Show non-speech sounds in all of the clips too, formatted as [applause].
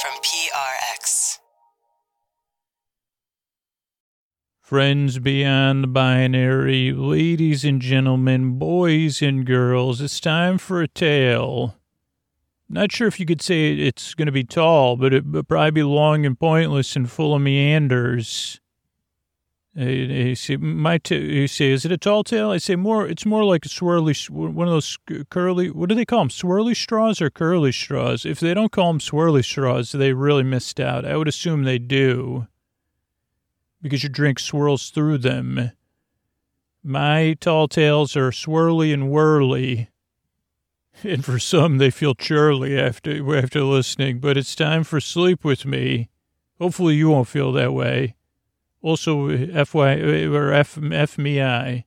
from PRX. Friends beyond binary, ladies and gentlemen, boys and girls, it's time for a tale. Not sure if you could say it's going to be tall, but it would probably be long and pointless and full of meanders. You say, my t- you say, is it a tall tale? I say more. It's more like a swirly, one of those curly. What do they call them? Swirly straws or curly straws? If they don't call them swirly straws, they really missed out. I would assume they do because your drink swirls through them. My tall tales are swirly and whirly. [laughs] And for some, they feel churly after, after listening, but it's time for sleep with me. Hopefully, you won't feel that way. Also, FY, or F, F me I,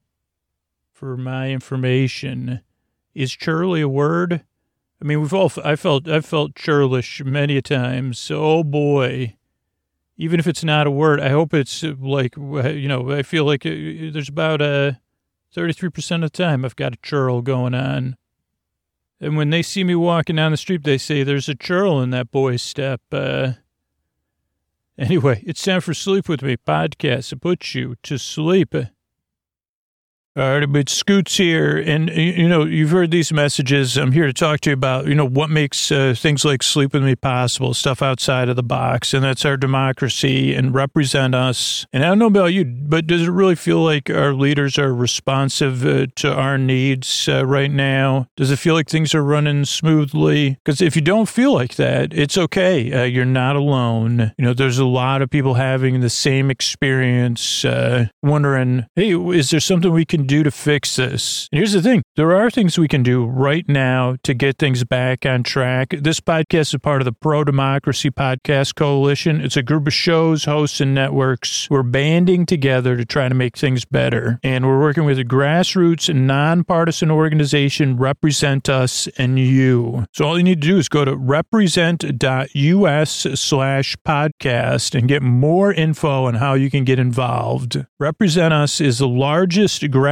for my information. Is churly a word? I mean, we've all, I felt, I felt churlish many a times. Oh boy even if it's not a word, I hope it's uh, like, you know, I feel like uh, there's about a 33% of the time I've got a churl going on. And when they see me walking down the street, they say, there's a churl in that boy's step. Uh, anyway, it's time for Sleep With Me podcast to put you to sleep. All right, but Scoots here, and you know you've heard these messages. I'm here to talk to you about you know what makes uh, things like sleep with me possible, stuff outside of the box, and that's our democracy and represent us. And I don't know about you, but does it really feel like our leaders are responsive uh, to our needs uh, right now? Does it feel like things are running smoothly? Because if you don't feel like that, it's okay. Uh, you're not alone. You know, there's a lot of people having the same experience, uh, wondering, hey, is there something we can do to fix this? And here's the thing there are things we can do right now to get things back on track. This podcast is part of the Pro Democracy Podcast Coalition. It's a group of shows, hosts, and networks We're banding together to try to make things better. And we're working with a grassroots nonpartisan organization, Represent Us and You. So all you need to do is go to represent.us slash podcast and get more info on how you can get involved. Represent Us is the largest grassroots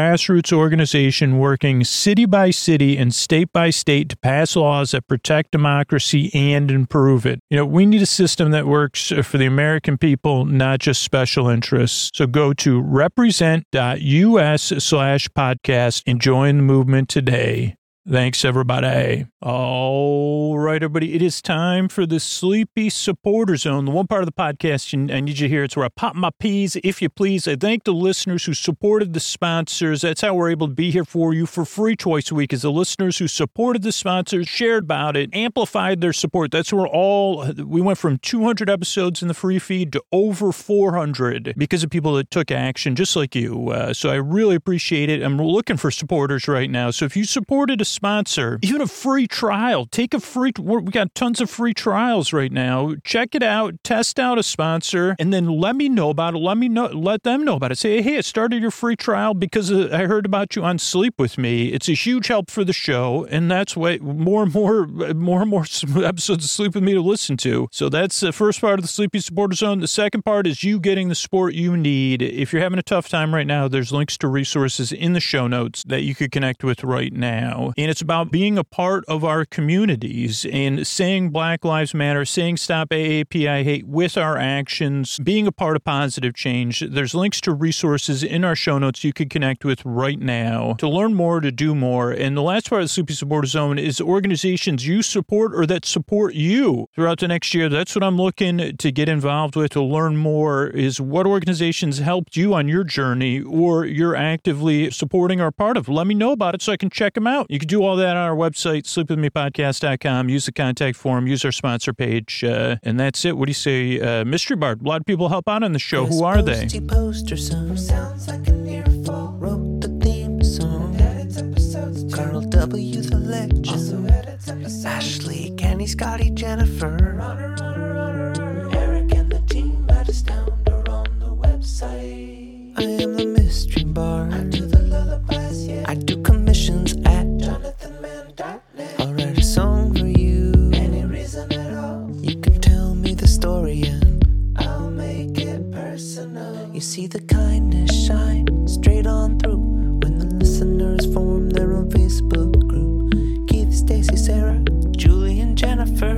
organization working city by city and state by state to pass laws that protect democracy and improve it. You know, we need a system that works for the American people, not just special interests. So go to represent.us slash podcast and join the movement today. Thanks, everybody. All right, everybody. It is time for the Sleepy Supporter Zone, the one part of the podcast you- I need you to hear. It's where I pop my peas, if you please. I thank the listeners who supported the sponsors. That's how we're able to be here for you for free twice a week. Is the listeners who supported the sponsors, shared about it, amplified their support. That's where all we went from 200 episodes in the free feed to over 400 because of people that took action, just like you. Uh, so I really appreciate it. I'm looking for supporters right now. So if you supported a sponsor, even a free trial, take a free. We got tons of free trials right now. Check it out, test out a sponsor, and then let me know about it. Let me know, let them know about it. Say, hey, I started your free trial because uh, I heard about you on Sleep with Me. It's a huge help for the show, and that's why more and more, more and more [laughs] episodes of Sleep with Me to listen to. So that's the first part of the Sleepy Supporter Zone. The second part is you getting the support you need. If you're having a tough time right now, there's links to resources in the show notes that you could connect with right now. And it's about being a part of our communities and saying Black Lives Matter, saying Stop AAPI Hate with our actions, being a part of positive change. There's links to resources in our show notes you could connect with right now to learn more, to do more. And the last part of the Sleepy Supporter Zone is organizations you support or that support you throughout the next year. That's what I'm looking to get involved with to learn more is what organizations helped you on your journey or you're actively supporting or part of. Let me know about it so I can check them out. You can do all that on our website, sleepwithmepodcast.com. Use the contact form, use our sponsor page, uh, and that's it. What do you say? Uh, Mystery Bard. A lot of people help out on the show. Who are they? Poster son sounds like an earful. Wrote the theme song. Carl W. the legend. Ashley, Kenny, Scotty, Jennifer. Eric and the team at Astound are on the website. I am the mystery bard. I do the lullabies, yeah. I do commissions You see the kindness shine straight on through when the listeners form their own Facebook group. Keith, Stacy, Sarah, Julie, and Jennifer.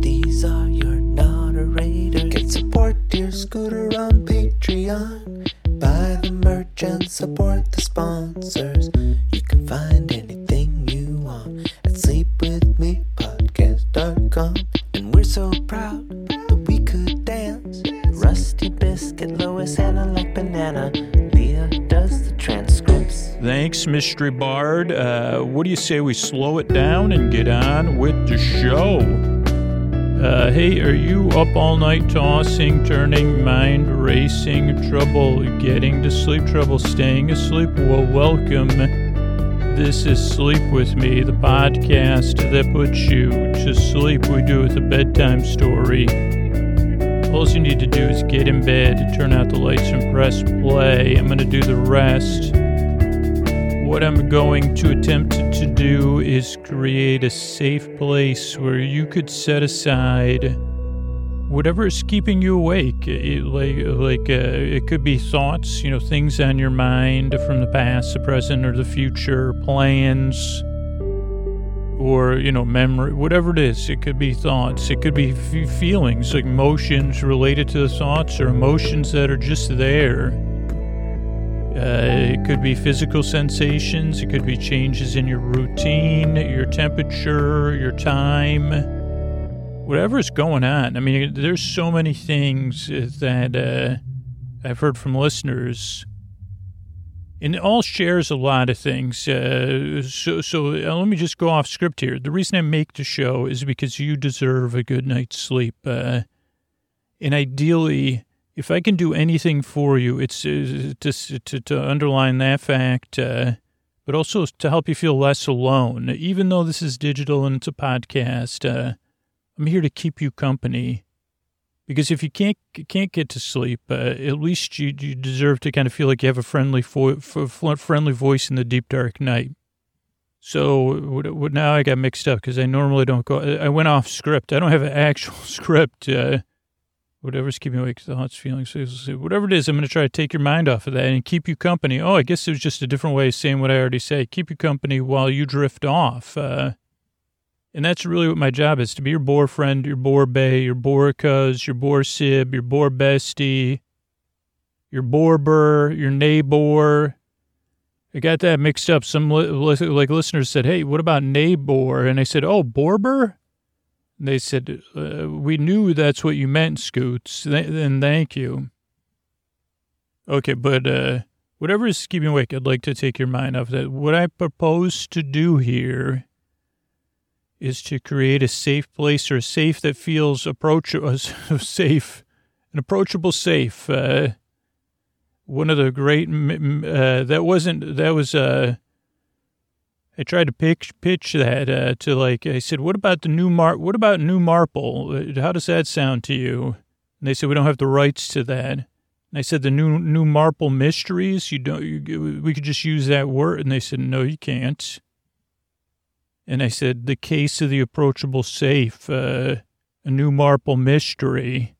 These are your moderators. Get support Dear Scooter on Patreon. Buy the merch and support the sponsors. You can find anything you want at sleepwithmepodcast.com. Mystery Bard. Uh, what do you say we slow it down and get on with the show? Uh, hey, are you up all night tossing, turning, mind racing, trouble getting to sleep, trouble staying asleep? Well, welcome. This is Sleep With Me, the podcast that puts you to sleep. We do it with a bedtime story. All you need to do is get in bed, turn out the lights, and press play. I'm going to do the rest. What I'm going to attempt to do is create a safe place where you could set aside whatever is keeping you awake. It, like, like uh, it could be thoughts, you know, things on your mind from the past, the present, or the future, plans, or you know, memory, whatever it is. It could be thoughts. It could be f- feelings, like emotions related to the thoughts, or emotions that are just there. Uh, it could be physical sensations. It could be changes in your routine, your temperature, your time, whatever's going on. I mean, there's so many things that uh, I've heard from listeners, and it all shares a lot of things. Uh, so, so uh, let me just go off script here. The reason I make the show is because you deserve a good night's sleep, uh, and ideally if I can do anything for you, it's uh, to, to, to underline that fact, uh, but also to help you feel less alone. Even though this is digital and it's a podcast, uh, I'm here to keep you company. Because if you can't can't get to sleep, uh, at least you, you deserve to kind of feel like you have a friendly fo- friendly voice in the deep dark night. So now I got mixed up because I normally don't go. I went off script. I don't have an actual [laughs] script. Whatever's keeping awake, the thoughts, feelings, whatever it is, I'm going to try to take your mind off of that and keep you company. Oh, I guess it was just a different way of saying what I already say. Keep you company while you drift off. Uh, and that's really what my job is, to be your boar friend, your boar bay, your boar cuz, your boar sib, your boar bestie, your boar burr, your neighbor. I got that mixed up. Some li- like listeners said, hey, what about neighbor? And I said, oh, borber? They said, uh, We knew that's what you meant, Scoots. Then thank you. Okay, but uh, whatever is keeping awake, I'd like to take your mind off that. What I propose to do here is to create a safe place or a safe that feels approachable, [laughs] safe, an approachable safe. Uh, one of the great, uh, that wasn't, that was, uh, I tried to pitch pitch that uh, to like I said, what about the new Mar? What about New Marple? Uh, how does that sound to you? And they said we don't have the rights to that. And I said the new New Marple Mysteries. You don't. You, we could just use that word. And they said no, you can't. And I said the case of the approachable safe, uh, a New Marple Mystery.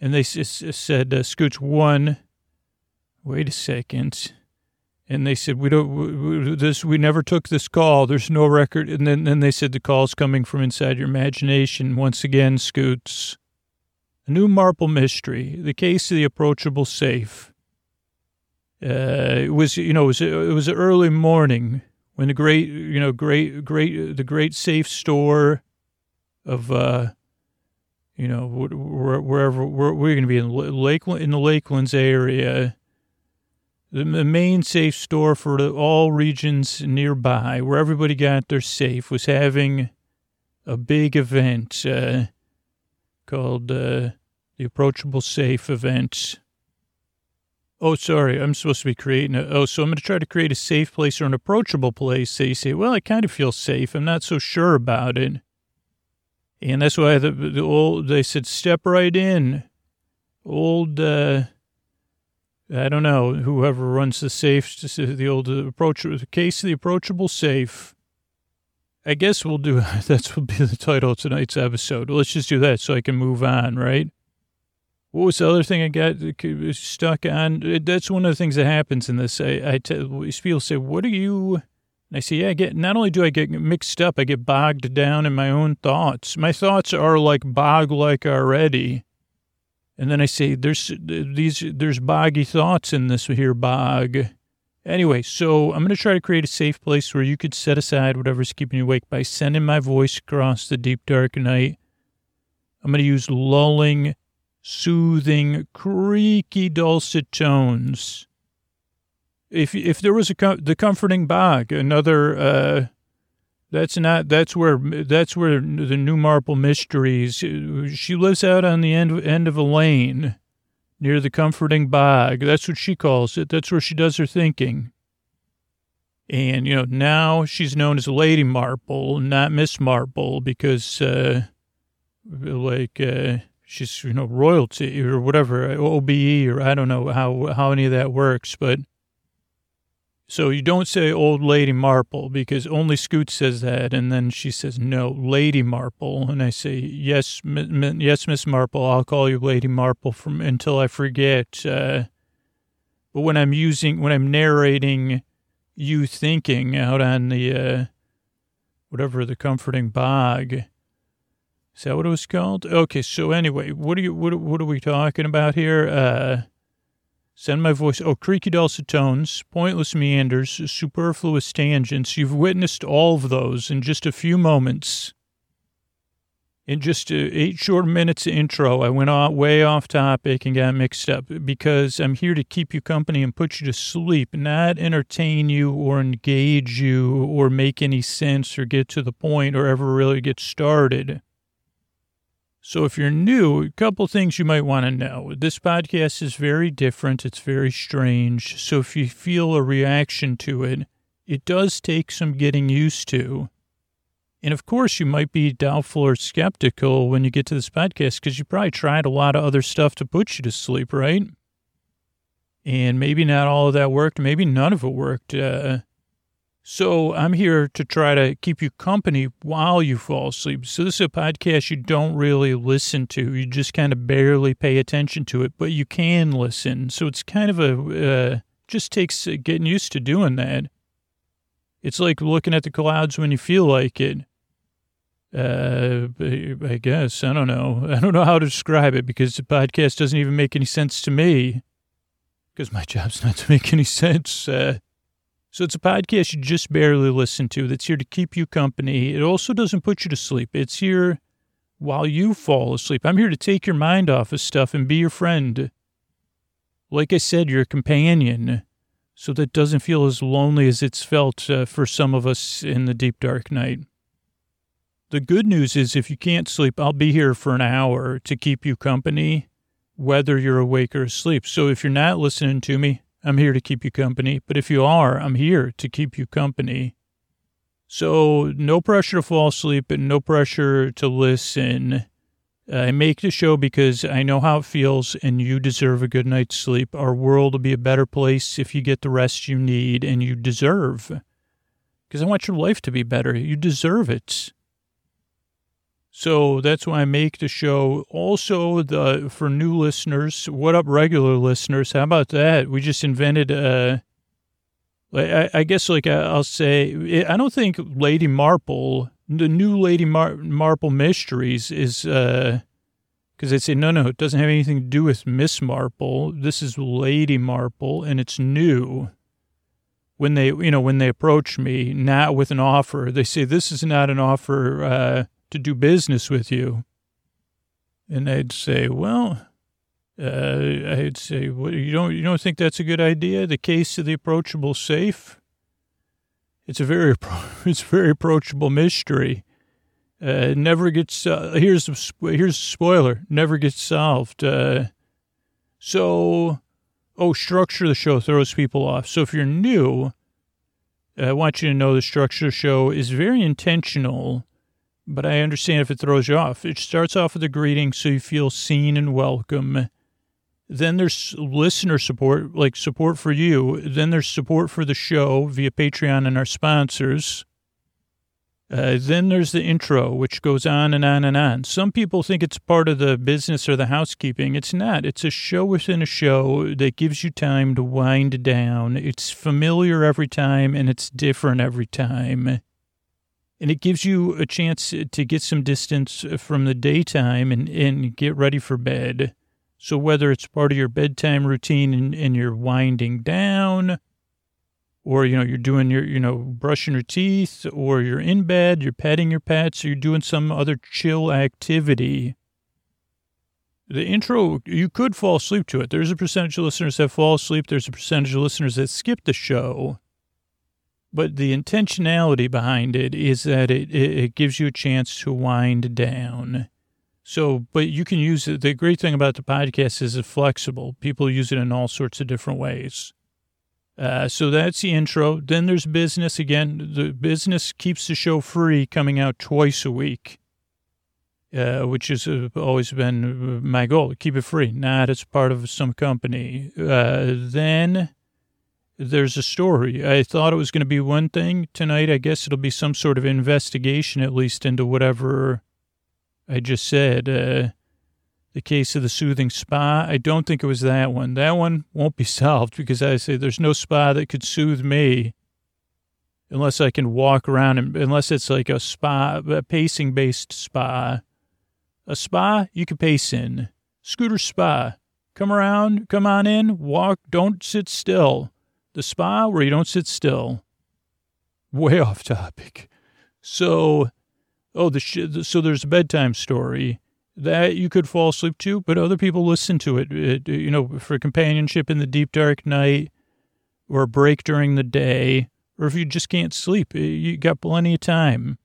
And they s- said uh, Scoots one. Wait a second and they said we don't we, this we never took this call. There's no record. And then, then they said the call's coming from inside your imagination once again scoots. A new marple mystery. The case of the approachable safe. Uh, it was you know it was it was early morning when the great you know great great the great safe store of uh you know wherever we're, we're going to be in Lakeland in the Lakelands area the main safe store for the, all regions nearby, where everybody got their safe, was having a big event uh, called uh, the Approachable Safe event. Oh, sorry, I'm supposed to be creating a. Oh, so I'm going to try to create a safe place or an approachable place. So you say, well, I kind of feel safe. I'm not so sure about it. And that's why the, the old, they said, step right in. Old, uh, I don't know, whoever runs the safe, the old approach, case the approachable safe. I guess we'll do, [laughs] that's will be the title of tonight's episode. Let's just do that so I can move on, right? What was the other thing I got uh, uh, stuck on? Uh, that's one of the things that happens in this. I, I tell, people say, what are you, and I say, yeah, I get, not only do I get mixed up, I get bogged down in my own thoughts. My thoughts are like bog like already And then I say, there's these, there's boggy thoughts in this here bog. Anyway, so I'm going to try to create a safe place where you could set aside whatever's keeping you awake by sending my voice across the deep dark night. I'm going to use lulling, soothing, creaky, dulcet tones. If if there was a the comforting bog, another uh, that's not that's where that's where the new Marple Mysteries. She lives out on the end end of a lane near the comforting bog. That's what she calls it. That's where she does her thinking. And you know now she's known as Lady Marple, not Miss Marple, because uh, like uh, she's you know royalty or whatever OBE or I don't know how how any of that works, but so you don't say old lady Marple because only Scoot says that, and then she says no, Lady Marple, and I say yes, m- m- yes, Miss Marple. I'll call you Lady Marple from until I forget. Uh, but when I'm using when I'm narrating, you thinking out on the uh, whatever the comforting bog. Is that what it was called? Okay, so anyway, what are you what what are we talking about here? Uh Send my voice. Oh, creaky dulcet tones, pointless meanders, superfluous tangents. You've witnessed all of those in just a few moments. In just uh, eight short minutes of intro, I went off, way off topic and got mixed up because I'm here to keep you company and put you to sleep, not entertain you or engage you or make any sense or get to the point or ever really get started. So if you're new, a couple things you might want to know. This podcast is very different. It's very strange. So if you feel a reaction to it, it does take some getting used to. And of course, you might be doubtful or skeptical when you get to this podcast because you probably tried a lot of other stuff to put you to sleep, right? And maybe not all of that worked. Maybe none of it worked. Uh, so I'm here to try to keep you company while you fall asleep. So this is a podcast you don't really listen to. You just kind of barely pay attention to it, but you can listen. So it's kind of a, uh, just takes getting used to doing that. It's like looking at the clouds when you feel like it. Uh, I guess. I don't know. [laughs] I don't know how to describe it because the podcast doesn't even make any sense to me because my job's not to make any sense. Uh, so it's a podcast you just barely listen to that's here to keep you company. It also doesn't put you to sleep. It's here while you fall asleep. I'm here to take your mind off of stuff and be your friend. Like I said, your companion, so that doesn't feel as lonely as it's felt uh, for some of us in the deep dark night. The good news is if you can't sleep, I'll be here for an hour to keep you company, whether you're awake or asleep. So if you're not listening to me, I'm here to keep you company. But if you are, I'm here to keep you company. So no pressure to fall asleep and no pressure to listen. I make the show because I know how it feels and you deserve a good night's sleep. Our world will be a better place if you get the rest you need and you deserve. Because I want your life to be better. You deserve it. So that's why I make the show. Also, the for new listeners, what up, regular listeners? How about that? We just invented uh I, I guess like I'll say, I don't think Lady Marple, the new Lady Mar- Marple Mysteries is uh because they say no, no, it doesn't have anything to do with Miss Marple. This is Lady Marple, and it's new. When they, you know, when they approach me, not with an offer, they say this is not an offer. uh to do business with you. And I'd say, well, uh, I'd say, well, you don't, you don't think that's a good idea? The case of the approachable safe? It's a very, [laughs] it's a very approachable mystery. Uh, never gets, uh, here's, a, here's a spoiler, never gets solved. Uh, so, oh, structure of the show throws people off. So if you're new, I want you to know the structure of the show is very intentional but I understand if it throws you off. It starts off with a greeting so you feel seen and welcome. Then there's listener support, like support for you. Then there's support for the show via Patreon and our sponsors. Uh, then there's the intro, which goes on and on and on. Some people think it's part of the business or the housekeeping. It's not. It's a show within a show that gives you time to wind down. It's familiar every time and it's different every time and it gives you a chance to get some distance uh, from the daytime and, and get ready for bed. So whether it's part of your bedtime routine and, and you're winding down, or you know you're doing your you know brushing your teeth, or you're in bed, you're petting your pets, or you're doing some other chill activity. The intro, you could fall asleep to it. There's a percentage of listeners that fall asleep. There's a percentage of listeners that skip the show. But the intentionality behind it is that it, it, it gives you a chance to wind down. So, but you can use it. The great thing about the podcast is it's flexible. People use it in all sorts of different ways. Uh, so that's the intro. Then there's business again. The business keeps the show free, coming out twice a week, uh, which has uh, always been my goal. Keep it free, not as part of some company. Uh, then there's a story. I thought it was going to be one thing tonight. I guess it'll be some sort of investigation, at least into whatever I just said. Uh, the case of the soothing spa. I don't think it was that one. That one won't be [laughs] solved because I say there's no spa that could soothe me unless I can walk around and unless it's like a spa, a pacing based spa. A spa you can pace in. Scooter spa. Come around, come on in, walk, don't sit still. The spa where you don't sit still. Way [laughs] off topic. So, oh, the sh- so there's a bedtime story that you could fall asleep to, but other people listen to it, it, you know, for companionship in the deep dark night or a break during the day, or if you just can't sleep, eh, you got plenty of time.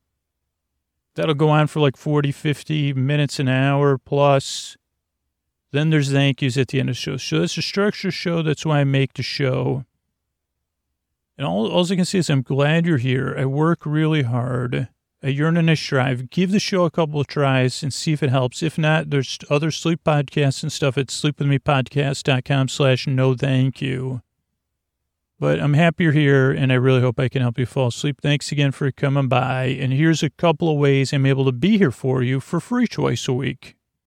That'll go on for like 40, 50 minutes an hour plus. Then there's thank yous at the end of the show. So that's a structure show. That's why I make the show. And all, all I can say is I'm glad you're here. I work really hard I yearn and I strive. Give the show a couple of tries and see if it helps. If not, there's other sleep podcasts and stuff at sleepwithmepodcast.com slash no thank you. But I'm happy you're here, and I really hope I can help you fall asleep. Thanks again for coming by. And here's a couple of ways I'm able to be here for you for free twice a week.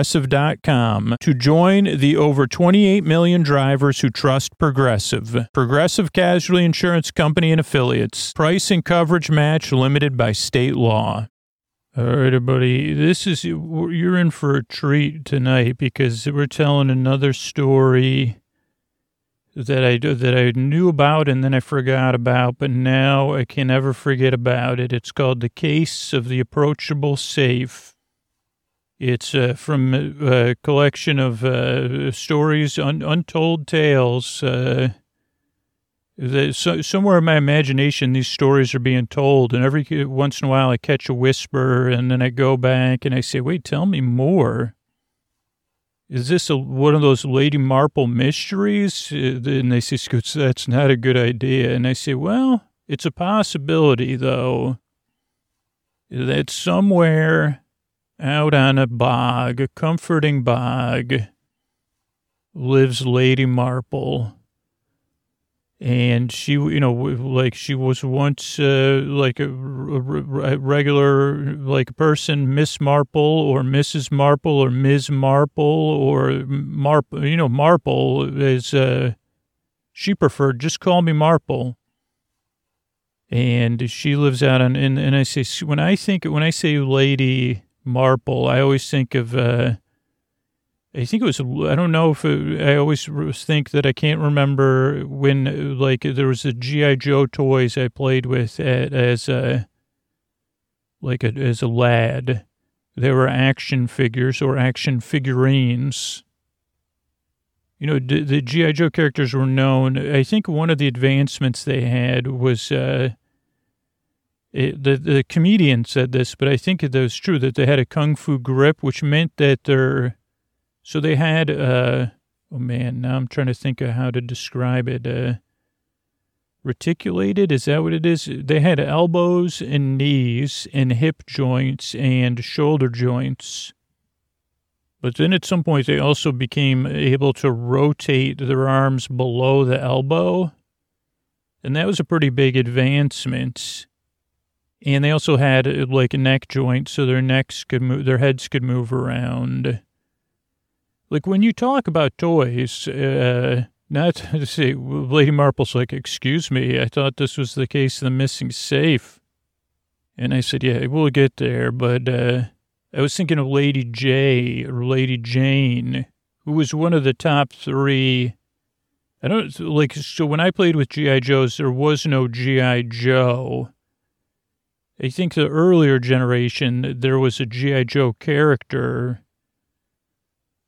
progressive.com to join the over 28 million drivers who trust Progressive. Progressive Casualty Insurance Company and affiliates. Price and coverage match limited by state law. All right, everybody. This is you're in for a treat tonight because we're telling another story that I that I knew about and then I forgot about, but now I can never forget about it. It's called the case of the approachable safe. It's uh, from a collection of uh, stories, un- untold tales. Uh, that so, somewhere in my imagination, these stories are being told, and every once in a while, I catch a whisper, and then I go back and I say, "Wait, tell me more." Is this a, one of those Lady Marple mysteries? Uh, and they say, that's not a good idea." And I say, "Well, it's a possibility, though. That somewhere." Out on a bog, a comforting bog, lives Lady Marple. And she, you know, like she was once uh, like a, a, regular, like a person, Miss Marple or Mrs. Marple or Ms. Marple or Marple, you know, Marple is, uh, she preferred, just call me Marple and she lives out on and, and I say when I think when I say lady Marple. I always think of, uh, I think it was, I don't know if it, I always think that I can't remember when, like, there was a G.I. Joe toys I played with at, as a, like, a, as a lad. There were action figures or action figurines. You know, the, the G.I. Joe characters were known. I think one of the advancements they had was, uh, it, the the comedian said this, but I think it was true that they had a kung fu grip, which meant that they're so they had uh oh man now I'm trying to think of how to describe it uh reticulated is that what it is they had elbows and knees and hip joints and shoulder joints But then at some point, they also became able to rotate their arms below the elbow. And that was a pretty big advancement. And they also had uh, like a neck joint so their necks could move, their heads could move around. Like when you talk about toys, uh, not [laughs] to say, Lady Marple's like, excuse me, I thought this was the case of the missing safe. And I said, yeah, we'll get there. But uh, I was thinking of Lady Jaye or Lady Jane, who was one of the top three. I don't like, so when I played with G.I. Joes, there was no G.I. Joe. I think the earlier generation, there was a G.I. Joe character.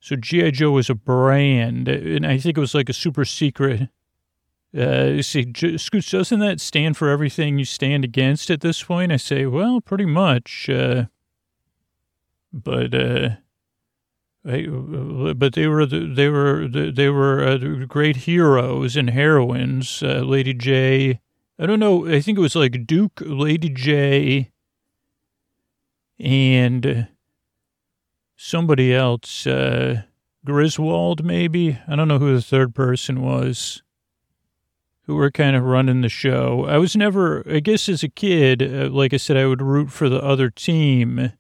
So G.I. Joe was a brand, and I think it was like a super secret. Uh, see, Scoots, doesn't that stand for everything you stand against at this point? I say, well, pretty much. Uh, but, uh, I, but they were they were they were uh, great heroes and heroines. Uh, Lady Jaye, I don't know. I think it was like Duke, Lady Jaye, and somebody else, uh, Griswold, maybe. I don't know who the third person was who were kind of running the show. I was never, I guess as a kid, uh, like I said, I would root for the other team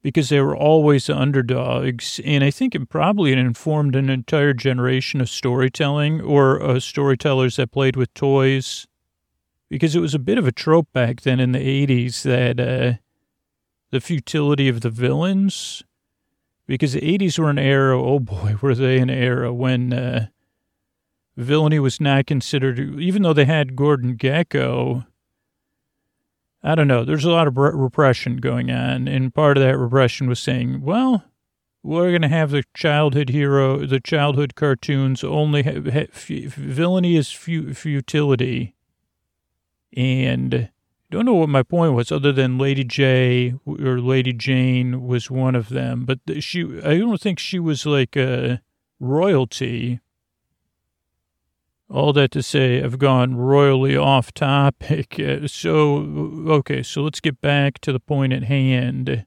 because they were always the underdogs. And I think it probably informed an entire generation of storytelling or uh, storytellers that played with toys because it was a bit of a trope back then in the 80s that uh, the futility of the villains. Because the 80s were an era, oh boy, [laughs] were they an era when uh, villainy was not considered, even though they had Gordon Gekko. I don't know. There's a lot of repression going on, and part of that repression was saying, well, we're going to have the childhood hero, the childhood cartoons only have, have villainy is futility. And don't know what my point was, other than Lady Jaye or Lady Jane was one of them. But she, I don't think she was like a royalty. All that to say, I've gone royally off topic. [laughs] Uh, so, okay, so let's get back to the point at hand,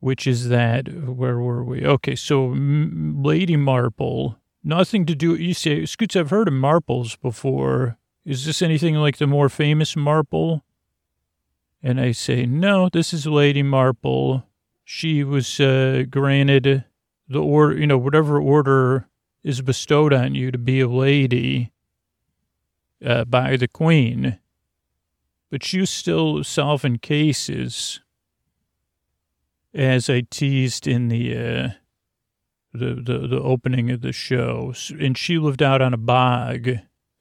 which is that, where were we? Okay, so Lady Marple, nothing to do, you say, Scoots, I've heard of Marples before. Is this anything like the more famous Marple? And I say, no, this is Lady Marple. She was uh, granted the order, you know, whatever order is bestowed on you to be a lady uh, by the queen, but you still solving cases, as I teased in the, uh, the the the opening of the show. And she lived out on a bog,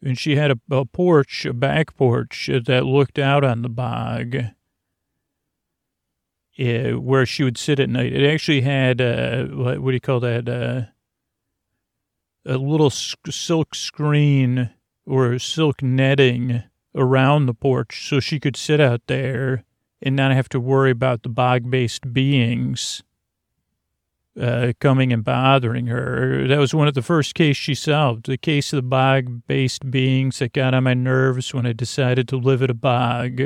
and she had a, a porch, a back porch that looked out on the bog. Uh, where she would sit at night. It actually had, uh, what, what do you call that? Uh, a little silk screen or silk netting around the porch so she could sit out there and not have to worry about the bog based beings uh, coming and bothering her. That was one of the first cases she solved. The case of the bog based beings that got on my nerves when I decided to live at a bog.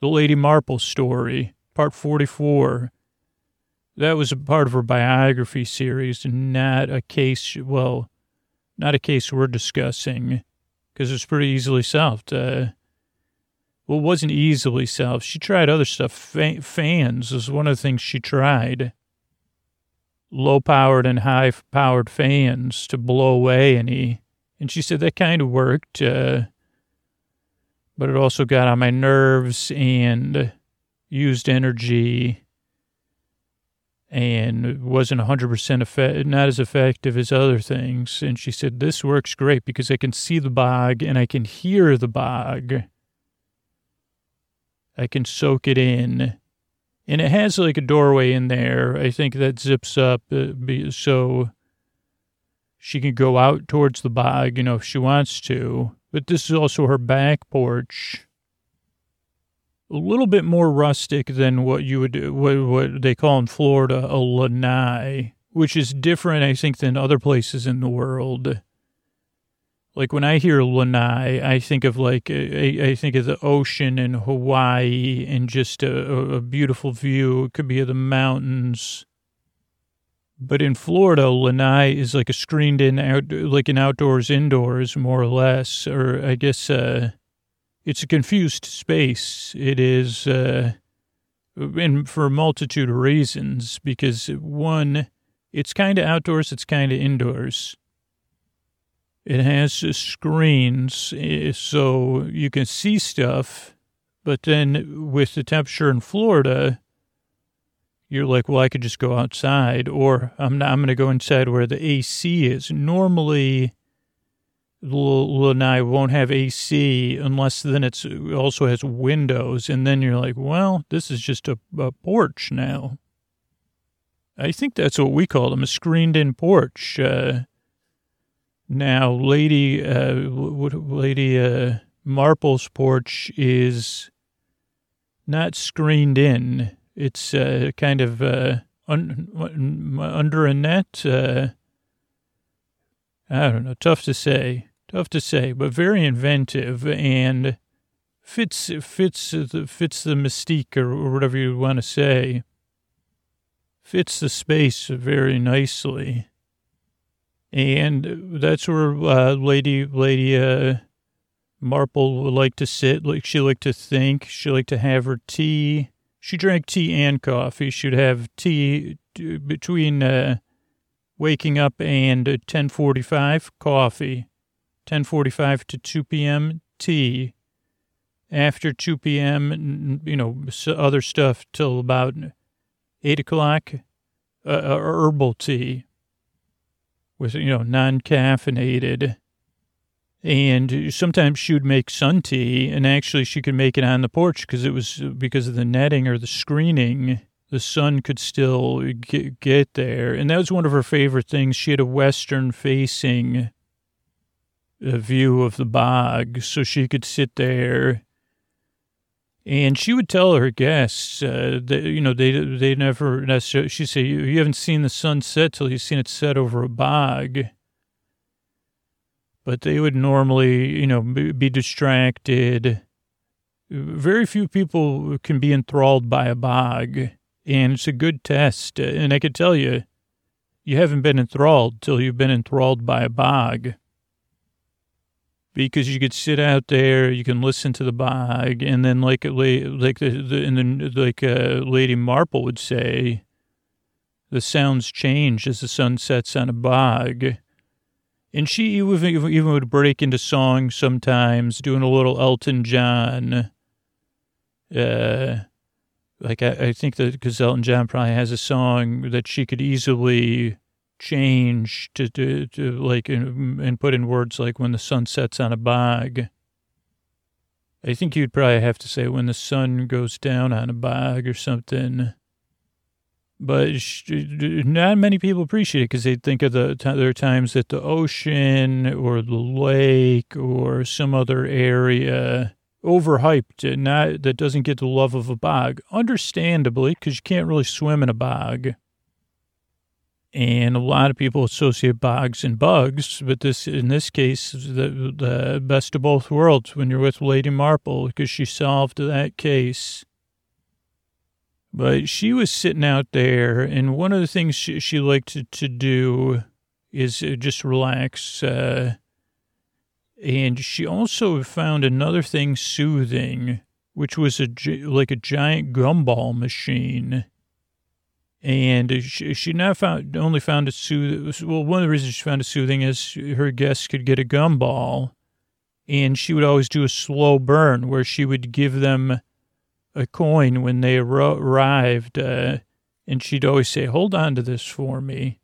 The Lady Marple story, part 44. That was a part of her biography series, not a case, well, not a case we're discussing because it's pretty easily solved. Uh, well, it wasn't easily solved. She tried other stuff. Fa- fans was one of the things she tried. Low powered and high powered fans to blow away any. And she said that kind of worked, uh, but it also got on my nerves and used energy and wasn't 100% effect, not as effective as other things. And she said, This works great because I can see the bog and I can hear the bog. I can soak it in. And it has like a doorway in there. I think that zips up uh, so she can go out towards the bog, you know, if she wants to. But this is also her back porch a little bit more rustic than what you would what, what they call in Florida a lanai, which is different, I think, than other places in the world. Like when I hear lanai, I think of like I, I think of the ocean and Hawaii and just a, a beautiful view. It could be of the mountains, But in Florida, lanai is like a screened in out, like an outdoors indoors, more or less, or I guess uh, it's a confused space. It is, uh, and for a multitude of reasons, because one, it's kind of outdoors, it's kind of indoors. It has screens, eh, so you can see stuff, but then with the temperature in Florida, you're like, well, I could just go outside, or I'm not, I'm going to go inside where the AC is. Normally, Lanai won't have AC unless then it's it also has windows, and then you're like, well, this is just a, a porch now. I think that's what we call them, a screened-in porch. Uh, now, Lady, uh, Lady uh, Marple's porch is not screened in it's uh, kind of uh, un- under a net. Uh, I don't know. Tough to say. Tough to say, but very inventive and fits fits fits the mystique or, or whatever you want to say. Fits the space very nicely, and that's where uh, Lady Lady uh, Marple would like to sit. Like she liked to think. She liked to have her tea she drank tea and coffee. She'd have tea between uh, waking up and 10:45 coffee, 10:45 to 2 p.m. tea. After 2 p.m., you know, other stuff till about 8 o'clock, uh, uh, herbal tea with, you know, non-caffeinated. And sometimes she would make sun tea and actually she could make it on the porch because it was because of the netting or the screening the sun could still get, get there. And that was one of her favorite things. She had a western facing uh, view of the bog so she could sit there and she would tell her guests uh, that you know they they never necessarily she say you, haven't seen the sun set till you've seen it set over a bog but they would normally, you know, be distracted. Very few people can be enthralled by a bog, and it's a good test. And I could tell you, you haven't been enthralled till you've been enthralled by a bog. Because you could sit out there, you can listen to the bog, and then like like the, the and then like uh, Lady Marple would say, the sounds change as the sun sets on a bog and she even, even would break into song sometimes, doing a little Elton John. Uh, like I, I think that because Elton John probably has a song that she could easily change to, to, to like and, and put in words like when the sun sets on a bog. I think you'd probably have to say when the sun goes down on a bog or something. But not many people appreciate it because they think of the there are times that the ocean or the lake or some other area overhyped and not that doesn't get the love of a bog. Understandably because you can't really swim in a bog and a lot of people associate bogs and bugs but this in this case the, the best of both worlds when you're with lady marple because she solved that case but she was sitting out there, and one of the things she, she liked to, to, do is just relax. Uh, and she also found another thing soothing, which was a like a giant gumball machine. And she, she found only found it soothing. Well, one of the reasons she found it soothing is her guests could get a gumball, and she would always do a slow burn where she would give them a coin when they arrived, uh, and she'd always say, "Hold on to this for me."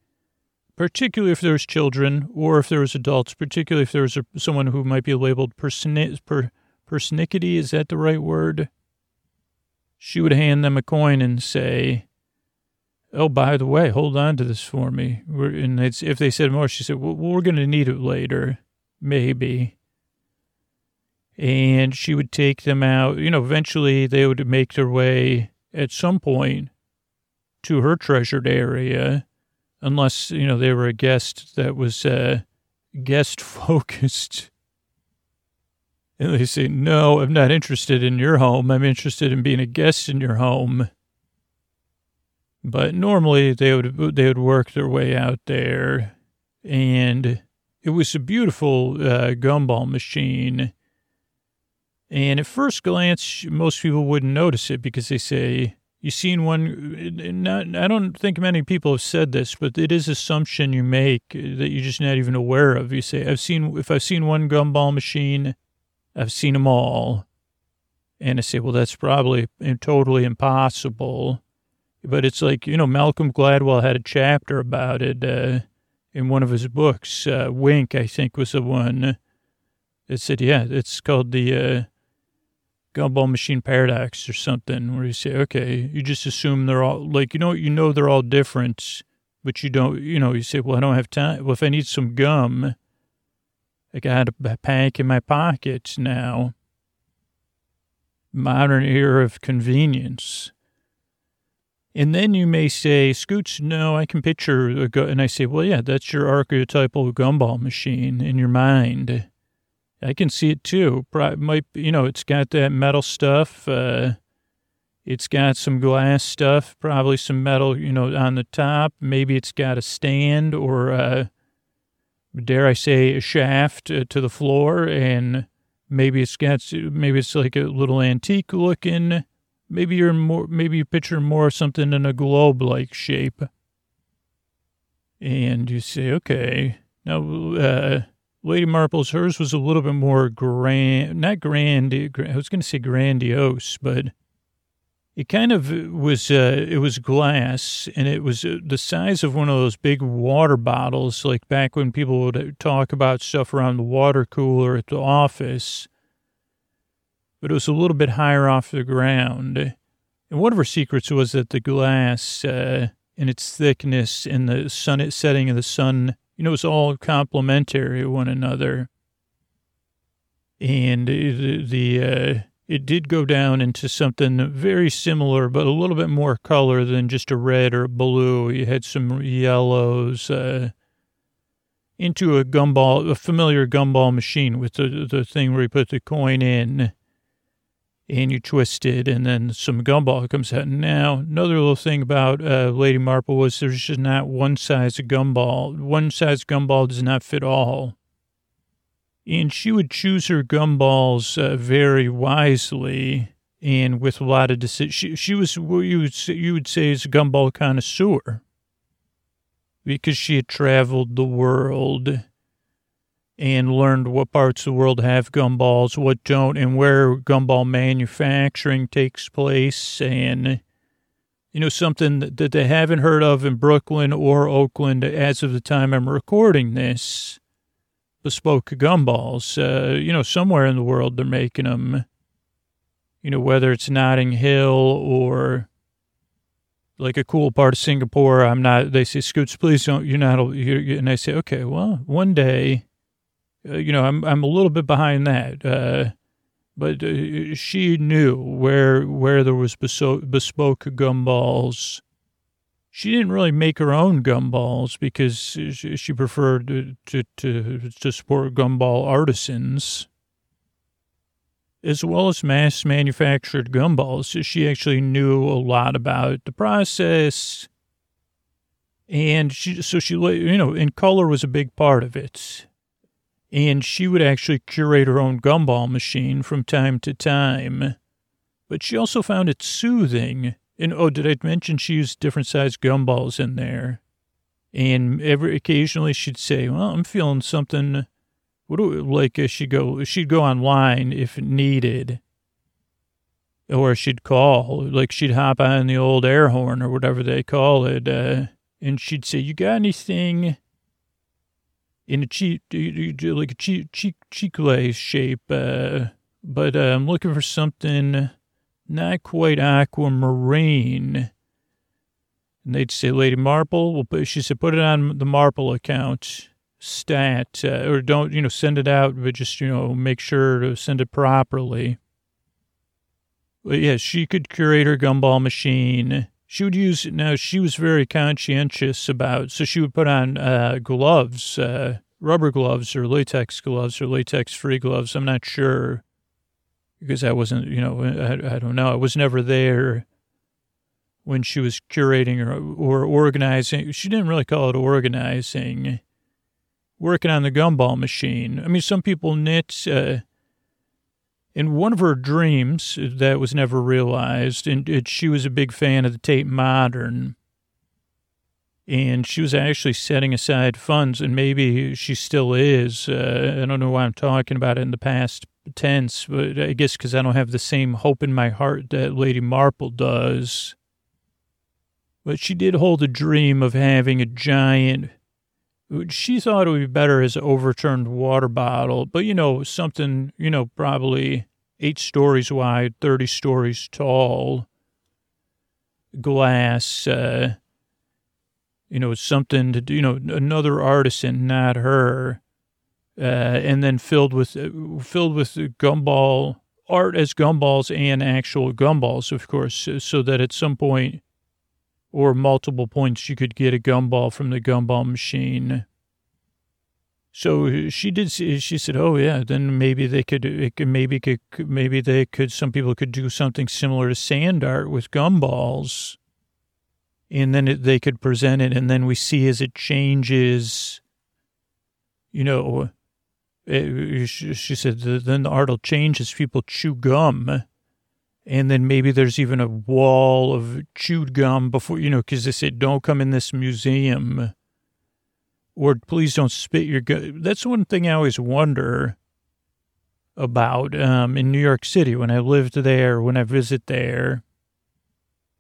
Particularly if there was children, or if there was adults. Particularly if there was a, someone who might be labeled personi- per, persnickety. Is that the right word? She would hand them a coin and say, "Oh, by the way, hold on to this for me." We're, and if they said more, she said, well, "We're going to need it later, maybe." and she would take them out. You know, eventually they would make their way at some point to her treasured area, unless, you know, they were a guest that was uh, guest focused. And they say, No, I'm not interested in your home. I'm interested in being a guest in your home. But normally they would they would work their way out there, and it was a beautiful uh, gumball machine. And at first glance, most people wouldn't notice it because they say, you've seen one, not, I don't think many people have said this, but it is assumption you make that you're just not even aware of. You say, I've seen, if I've seen one gumball machine, I've seen them all. And I say, well, that's probably totally impossible. But it's like, you know, Malcolm Gladwell had a chapter about it uh, in one of his books. Uh, Blink, I think, was the one that said, yeah, it's called the, uh, gumball machine paradox or something where you say, okay, you just assume they're all like, you know, you know, they're all different, but you don't, you know, you say, well, I don't have time. Well, if I need some gum, I got a pack in my pocket now. Modern era of convenience. And then you may say, Scoots, no, I can picture a gu-. And I say, well, yeah, that's your archetypal gumball machine in your mind. I can see it too. Might you know, it's got that metal stuff. Uh, it's got some glass stuff, probably some metal, you know, on the top. Maybe it's got a stand or, uh, dare I say, a shaft uh, to the floor, and maybe it's got maybe it's like a little antique looking. Maybe you're more. Maybe you picture more something in a globe-like shape, and you say, okay, now. Uh, Lady Marple's, hers was a little bit more grand, not grand, I was going to say grandiose, but it kind of was, uh, it was glass and it was uh, the size of one of those big water bottles, like back when people would talk about stuff around the water cooler at the office. But it was a little bit higher off the ground. And one of her secrets was that the glass, uh, and its thickness and the sun setting of the sun you know, it was all complementary to one another. And the, the uh, it did go down into something very similar, but a little bit more color than just a red or a blue. You had some yellows uh, into a gumball, a familiar gumball machine with the the thing where you put the coin in and you twist it, and then some gumball comes out. Now, another little thing about uh, Lady Marple was there's just not one size of gumball. One size gumball does not fit all. And she would choose her gumballs uh, very wisely and with a lot of decision. She, she was what you would say, you would say is a gumball connoisseur because she had traveled the world and learned what parts of the world have gumballs, what don't, and where gumball manufacturing takes place. And, you know, something that they haven't heard of in Brooklyn or Oakland as of the time I'm recording this bespoke gumballs. Uh, you know, somewhere in the world they're making them, you know, whether it's Notting Hill or like a cool part of Singapore. I'm not, they say, Scoots, please don't, you're not, you're, and I say, okay, well, one day you know, I'm I'm a little bit behind that. Uh, but uh, she knew where where there was bespoke, bespoke gumballs. She didn't really make her own gumballs because she preferred to, to, to, to support gumball artisans as well as mass manufactured gumballs. She actually knew a lot about the process. And she, so she, you know, and color was a big part of it and she would actually curate her own gumball machine from time to time. But she also found it soothing. And oh, did I mention she used different sized gumballs in there? And every occasionally she'd say, "Well, I'm feeling something." What do like uh, she go? She'd go online if needed, or she'd call. Like she'd hop on the old air horn or whatever they call it, uh, and she'd say, "You got anything?" In a cheap, like a cheap, cheap, chicle shape. Uh, but uh, I'm looking for something not quite aquamarine. And they'd say, Lady Marple, well, put, she said, put it on the Marple account, stat, uh, or don't, you know, send it out, but just, you know, make sure to send it properly. But yeah, she could curate her gumball machine. She would use, now she was very conscientious about, so she would put on uh, gloves, uh, rubber gloves or latex gloves or latex free gloves. I'm not sure because I wasn't, you know, I, I don't know. I was never there when she was curating or, or organizing. She didn't really call it organizing, working on the gumball machine. I mean, some people knit. Uh, in one of her dreams that was never realized, and it, she was a big fan of the Tate Modern, and she was actually setting aside funds, and maybe she still is. Uh, I don't know why I'm talking about it in the past tense, but I guess because I don't have the same hope in my heart that Lady Marple does. But she did hold a dream of having a giant. She thought it would be better as an overturned water bottle, but you know, something, you know, probably eight stories wide, 30 stories tall, glass, uh, you know, something to do, you know, another artisan, not her, uh, and then filled with, uh, filled with gumball, art as gumballs and actual gumballs, of course, so that at some point or multiple points you could get a gumball from the gumball machine. So she did. She said, "Oh yeah, then maybe they could. Could maybe could maybe they could. Some people could do something similar to sand art with gumballs, and then it, they could present it, and then we see as it changes. You know, eh, it, she said, then the art will change as people chew gum." And then maybe there's even a wall of chewed gum before you know because they said don't come in this museum. Or please don't spit your gum that's one thing i always wonder about um, in new york city when i lived there when i visit there.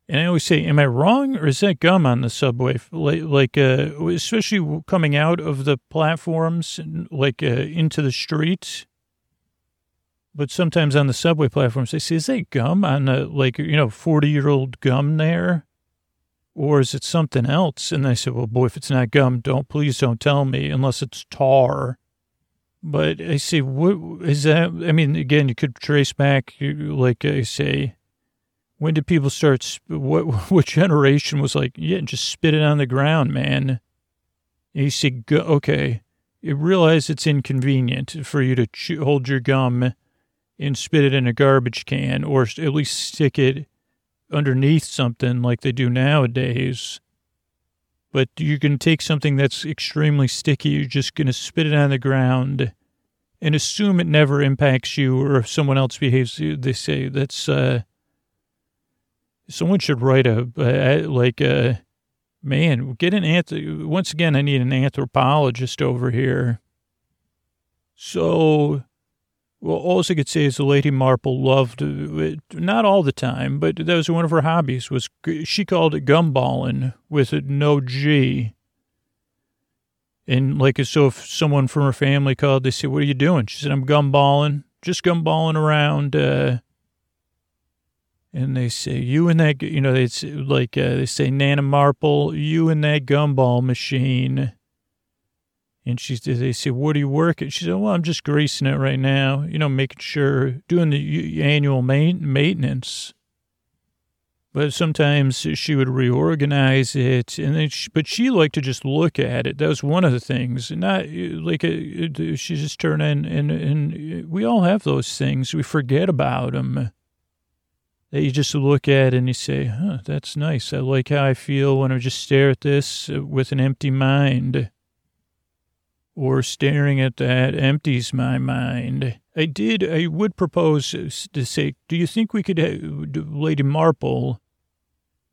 And i always say am i wrong or is that gum on the subway? Like, uh, especially coming out of the platforms like uh, into the streets but sometimes on the subway platforms, they say, is that gum on a, like, you know, 40 year old gum there? Or is it something else? And I said, well, boy, if it's not gum, don't, please don't tell me unless it's tar. But I say, what is that? I mean, again, you could trace back, like I say, when did people start, what, [laughs] what generation was like, yeah, just spit it on the ground, man. And you say, okay, you realize it's inconvenient for you to chew, hold your gum and spit it in a garbage can or at least stick it underneath something like they do nowadays. But you can take something that's extremely sticky, you're just going to spit it on the ground and assume it never impacts you or if someone else behaves, they say that's, uh, someone should write a, like a, man, get an anth- once again, I need an anthropologist over here. So well, all I could say is the Lady Marple loved, not all the time, but that was one of her hobbies, was she called it gumballing with no G. And like, so if someone from her family called, they said, what are you doing? She said, I'm gumballing, just gumballing around. Uh, and they say, you and that, you know, say, like, uh, they say, Nana Marple, you and that gumball machine. And she they said, what are you working? She said, well, I'm just greasing it right now, you know, making sure, doing the annual maintenance. But sometimes she would reorganize it, and then she, but she liked to just look at it. That was one of the things. Not uh, like uh, a, she just turned in, and and uh, we all have those things. We forget about them. That you just look at and you say, "Huh, that's nice. I like how I feel when I just stare at this with an empty mind." Or staring at that empties my mind. I did, I would propose to say, do you think we could, Lady Marple,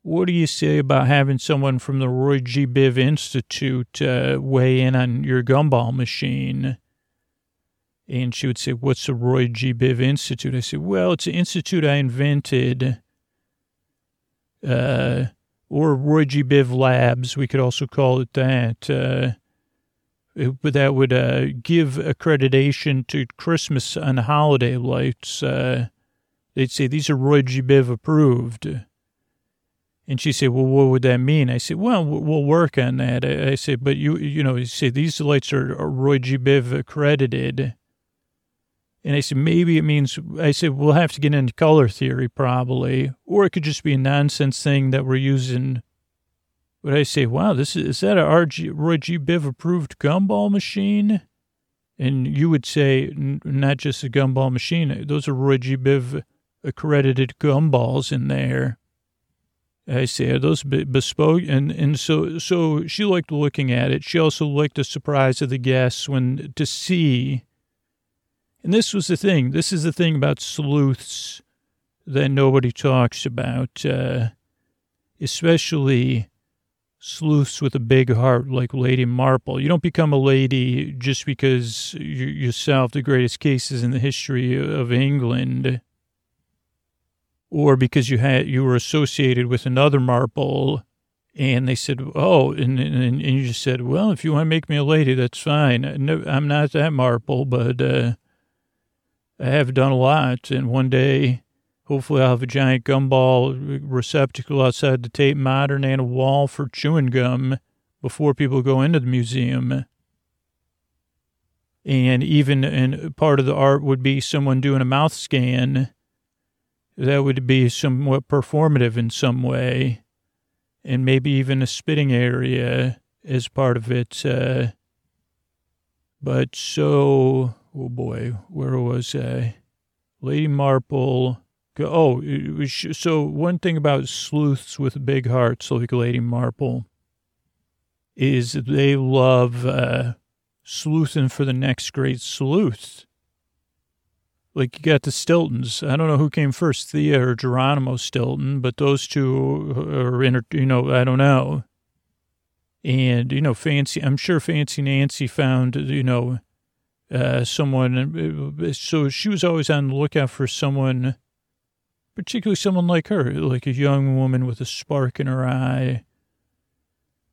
what do you say about having someone from the Roy G. Biv Institute uh, weigh in on your gumball machine? And she would say, what's the Roy G. Biv Institute? I said, well, it's an institute I invented, uh, or Roy G. Biv Labs. We could also call it that. Uh, that would uh, give accreditation to Christmas and holiday lights. Uh, they'd say these are Roy G. Biv approved. And she said, "Well, what would that mean?" I said, "Well, we'll work on that." I, I said, "But you, you know, you say these lights are, are Roy G. Biv accredited." And I said, maybe it means, I said, we'll have to get into color theory probably, or it could just be a nonsense thing that we're using would I say, wow, this is, is that a RG, Roy G. Biv approved gumball machine? And you would say, n- not just a gumball machine, those are Roy G. Biv accredited gumballs in there. I say, are those be- bespoke? And and so so she liked looking at it. She also liked the surprise of the guests when to see. And this was the thing. This is the thing about sleuths that nobody talks about, uh, especially sleuths with a big heart like Lady Marple. You don't become a lady just because you, you solve the greatest cases in the history of England or because you had you were associated with another Marple and they said, "Oh," and, and, and you just said, "Well, if you want to make me a lady, that's fine. No, I'm not that Marple, but uh, I have done a lot, and one day, hopefully, I'll have a giant gumball receptacle outside the Tate Modern and a wall for chewing gum before people go into the museum." And even and part of the art would be someone doing a mouth scan. That would be somewhat performative in some way and maybe even a spitting area as part of it. Uh, but so, oh boy, where was I? Lady Marple. Oh, so one thing about sleuths with big hearts, like Lady Marple, is they love uh, sleuthing for the next great sleuth. Like you got the Stiltons. I don't know who came first, Thea or Geronimo Stilton, but those two are in, you know, I don't know. And, you know, Fancy, I'm sure Fancy Nancy found, you know, uh, someone. uh, So she was always on the lookout for someone, particularly someone like her, like a young woman with a spark in her eye.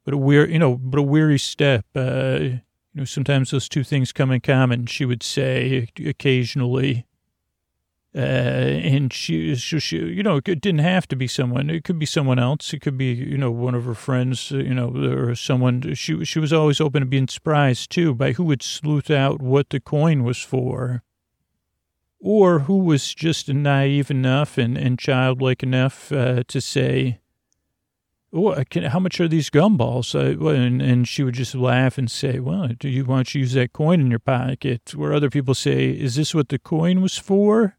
But a weird, you know, but a weary step. Uh, you know, sometimes those two things come in common, she would say occasionally. Uh, and she, she, she, you know, it didn't have to be someone. It could be someone else. It could be, you know, one of her friends, uh, you know, or someone. She, she was always open to being surprised too by who would sleuth out what the coin was for, or who was just naive enough and, and childlike enough uh, to say, "Oh, can, how much are these gumballs?" Uh, and, and she would just laugh and say, "Well, do you want to use that coin in your pocket?" Where other people say, "Is this what the coin was for?"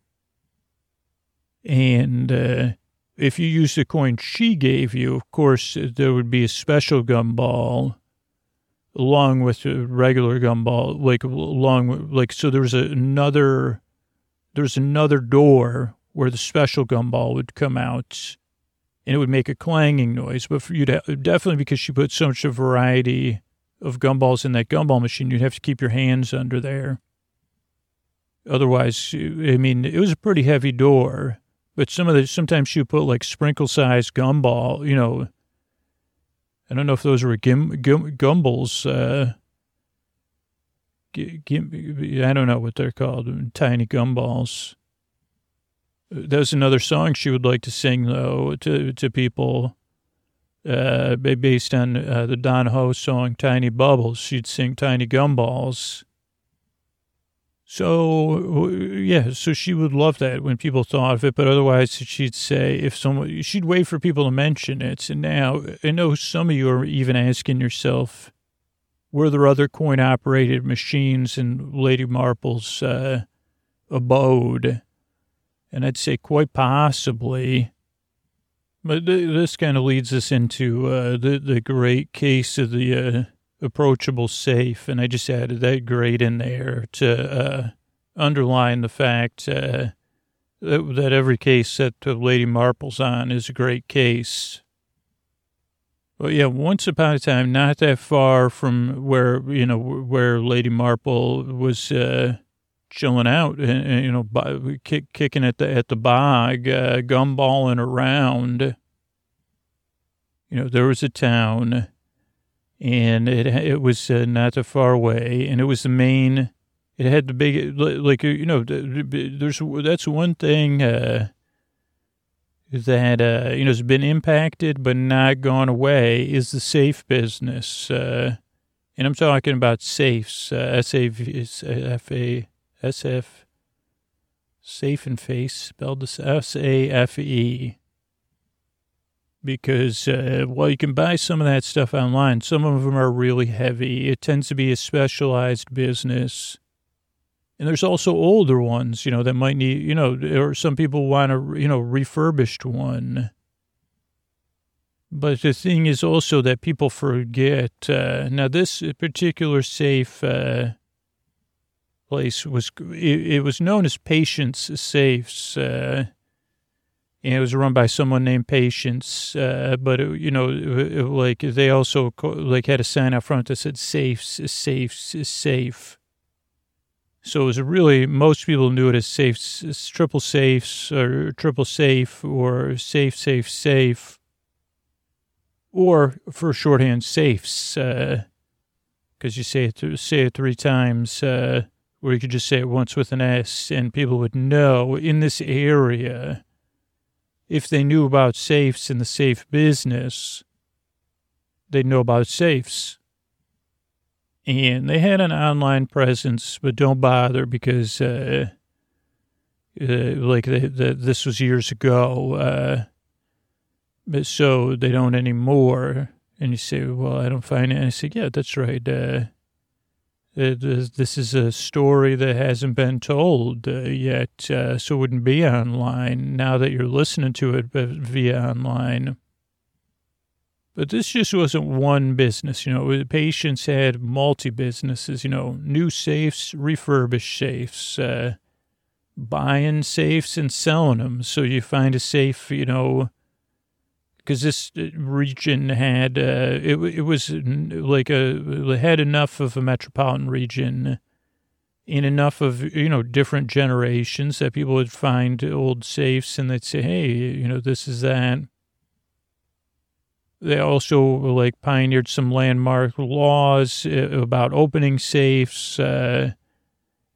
And uh, if you use the coin she gave you, of course, there would be a special gumball along with a regular gumball, like along like, so there was another, there's another door where the special gumball would come out and it would make a clanging noise. But for you to, definitely because she put so much variety of gumballs in that gumball machine, you'd have to keep your hands under there. Otherwise, I mean, it was a pretty heavy door. But some of the sometimes she would put like sprinkle size gumball, you know. I don't know if those were gim, gum, gumballs. Uh, gim, I don't know what they're called, tiny gumballs. That was another song she would like to sing though to to people. Uh, based on uh, the Don Ho song "Tiny Bubbles," she'd sing "Tiny Gumballs." So yeah, so she would love that when people thought of it, but otherwise she'd say if someone she'd wait for people to mention it. And now I know some of you are even asking yourself, were there other coin operated machines in Lady Marple's uh, abode? And I'd say quite possibly. But th- this kind of leads us into uh, the the great case of the uh, approachable safe, and I just added that great in there to uh, underline the fact uh, that, that every case that Lady Marple's on is a great case. But yeah, once upon a time, not that far from where you know where Lady Marple was uh, chilling out, and, you know, kick, kicking at the at the bog, uh, gumballing around. You know, there was a town and it it was uh, not that far away, and it was the main. It had the big, like you know, there's that's one thing uh, that uh, you know has been impacted but not gone away is the safe business, uh, and I'm talking about safes, uh, S A V F A S F, safe and face spelled S A F E because uh, while you can buy some of that stuff online, some of them are really heavy. It tends to be a specialized business. And there's also older ones, you know, that might need, you know, or some people want a, you know, refurbished one. But the thing is also that people forget. Uh, now, this particular safe uh, place was it, it, was known as Patience Safes, uh, and it was run by someone named Patience. Uh, but it, you know, it, like they also like had a sign out front that said "Safes, Safes, Safe." So it was really most people knew it as safe, triple safes or triple safe or safe, safe, safe or for shorthand safes, because uh, you say it say it three times, uh, or you could just say it once with an S, and people would know in this area. If they knew about safes in the safe business, they'd know about safes. And they had an online presence, but don't bother because, uh, uh, like, the, the, this was years ago. Uh, but so they don't anymore. And you say, well, I don't find it. And I say, yeah, that's right. Uh, this is a story that hasn't been told uh, yet, uh, so it wouldn't be online now that you're listening to it but via online. But this just wasn't one business, you know. Patience had multi businesses, you know, new safes, refurbished safes, uh, buying safes and selling them. So you find a safe, you know, because this uh, region had uh, it, it was like a had enough of a metropolitan region in enough of you know different generations that people would find old safes and they'd say hey you know this is that they also like pioneered some landmark laws uh, about opening safes uh,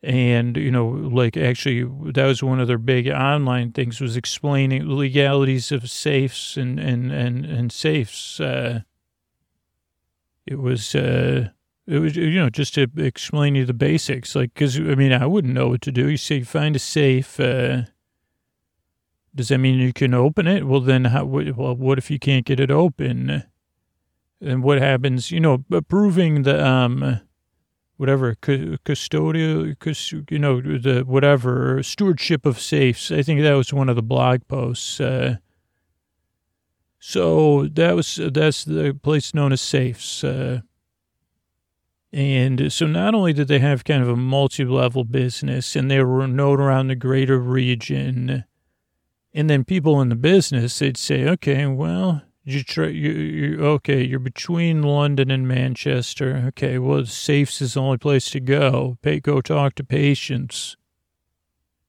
and you know like actually that was one of their big online things was explaining legalities of safes and and and, and safes uh, it was uh, it was you know just to explain you the basics like because i mean i wouldn't know what to do. You say find a safe uh, does that mean you can open it well then how well what if you can't get it open and what happens you know approving the um whatever custodial, you know, the whatever stewardship of safes. I think that was one of the blog posts. Uh, so that was that's the place known as safes. Uh, and so not only did they have kind of a multi-level business, and they were known around the greater region, and then people in the business they'd say, okay, well, you try, you, you, okay, you're between London and Manchester. Okay, well, Safes is the only place to go. Pay, go talk to Patience.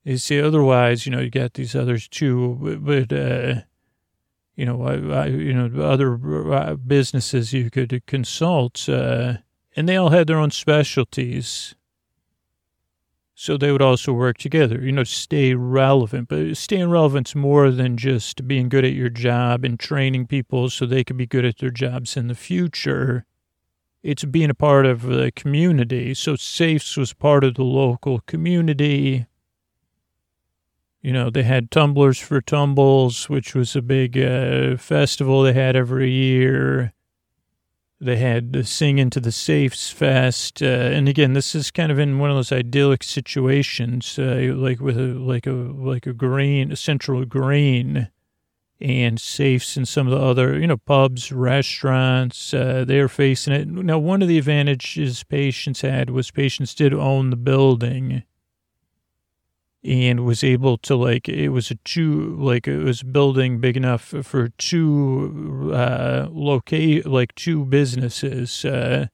You see, otherwise, you know, you got these others too, but, uh, you know, I, I, you know, other uh, businesses you could consult, uh, and they all had their own specialties. So they would also work together, you know, stay relevant. But staying relevant's more than just being good at your job and training people so they can be good at their jobs in the future. It's being a part of the community. So Safes was part of the local community. You know, they had Tumblers for Tumbles, which was a big uh, festival they had every year. They had Sing into the Safes Fest, uh, and again, this is kind of in one of those idyllic situations, uh, like with a like a like a green, a central green, and safes and some of the other you know pubs, restaurants. Uh, they're facing it now. One of the advantages Patience had was Patience did own the building and was able to like it was a two like it was building big enough for two uh locate like two businesses uh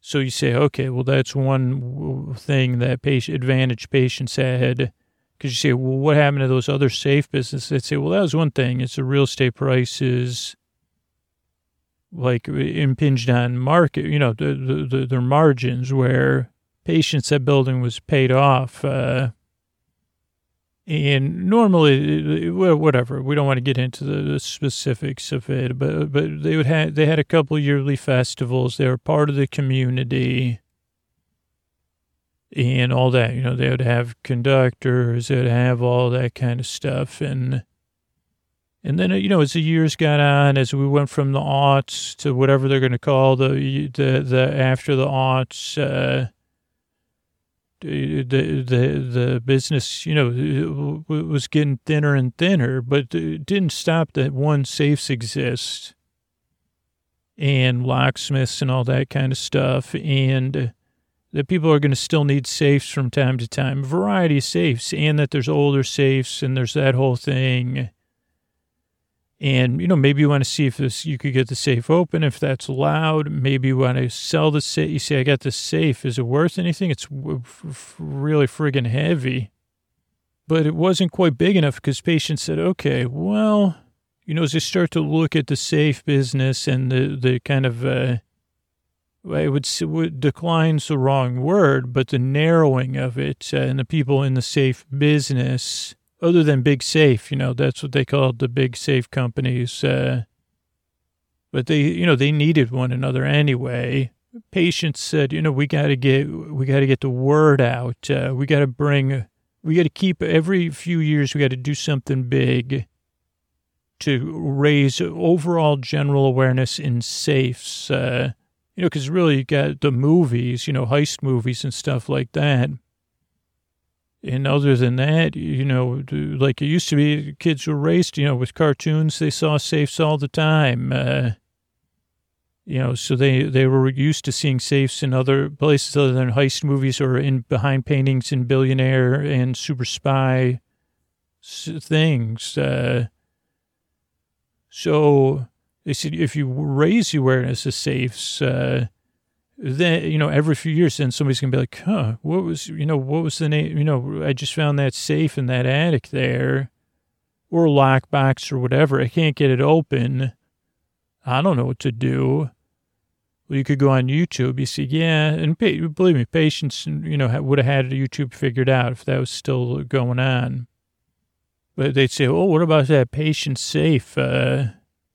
so you say okay well that's one thing that patient advantage Patience had. Because you say well what happened to those other safe businesses? They say well that was one thing. It's the real estate prices like impinged on market you know the, the, the their margins where Patience that building was paid off uh and normally, whatever, we don't want to get into the specifics of it, but but they would have they had a couple yearly festivals. They were part of the community, and all that. You know, they would have conductors. They'd have all that kind of stuff, and and then you know, as the years got on, as we went from the aughts to whatever they're going to call the the the after the aughts. Uh, the the the business, you know, was getting thinner and thinner, but it didn't stop that one safes exist. and locksmiths and all that kind of stuff. And that people are going to still need safes from time to time, variety of safes, and that there's older safes and there's that whole thing. And, you know, maybe you want to see if this, you could get the safe open, if that's allowed. Maybe you want to sell the safe. You say, I got the safe. Is it worth anything? It's really friggin' heavy. But it wasn't quite big enough because Patience said, okay, well, you know, as they start to look at the safe business and the, the kind of, uh, I would, would decline's the wrong word, but the narrowing of it uh, and the people in the safe business, other than Big Safe, you know, that's what they called the big safe companies. Uh, but they, you know, they needed one another anyway. Patience said, you know, we got to get, we got to get the word out. Uh, we got to bring, we got to keep every few years, we got to do something big to raise overall general awareness in safes. Uh, you know, because really you got the movies, you know, heist movies and stuff like that. And other than that, you know, like it used to be, kids were raised, you know, with cartoons, they saw safes all the time. Uh, you know, so they, they were used to seeing safes in other places other than heist movies or in behind paintings in Billionaire and Super Spy things. Uh, so they said if you raise awareness of safes, uh, then you know every few years, then somebody's gonna be like, "Huh, what was you know what was the name? You know, I just found that safe in that attic there, or lockbox or whatever. I can't get it open. I don't know what to do." Well, you could go on YouTube. You see, yeah, and believe me, Patience, you know, would have had YouTube figured out if that was still going on. But they'd say, "Oh, what about that patient safe?" Uh,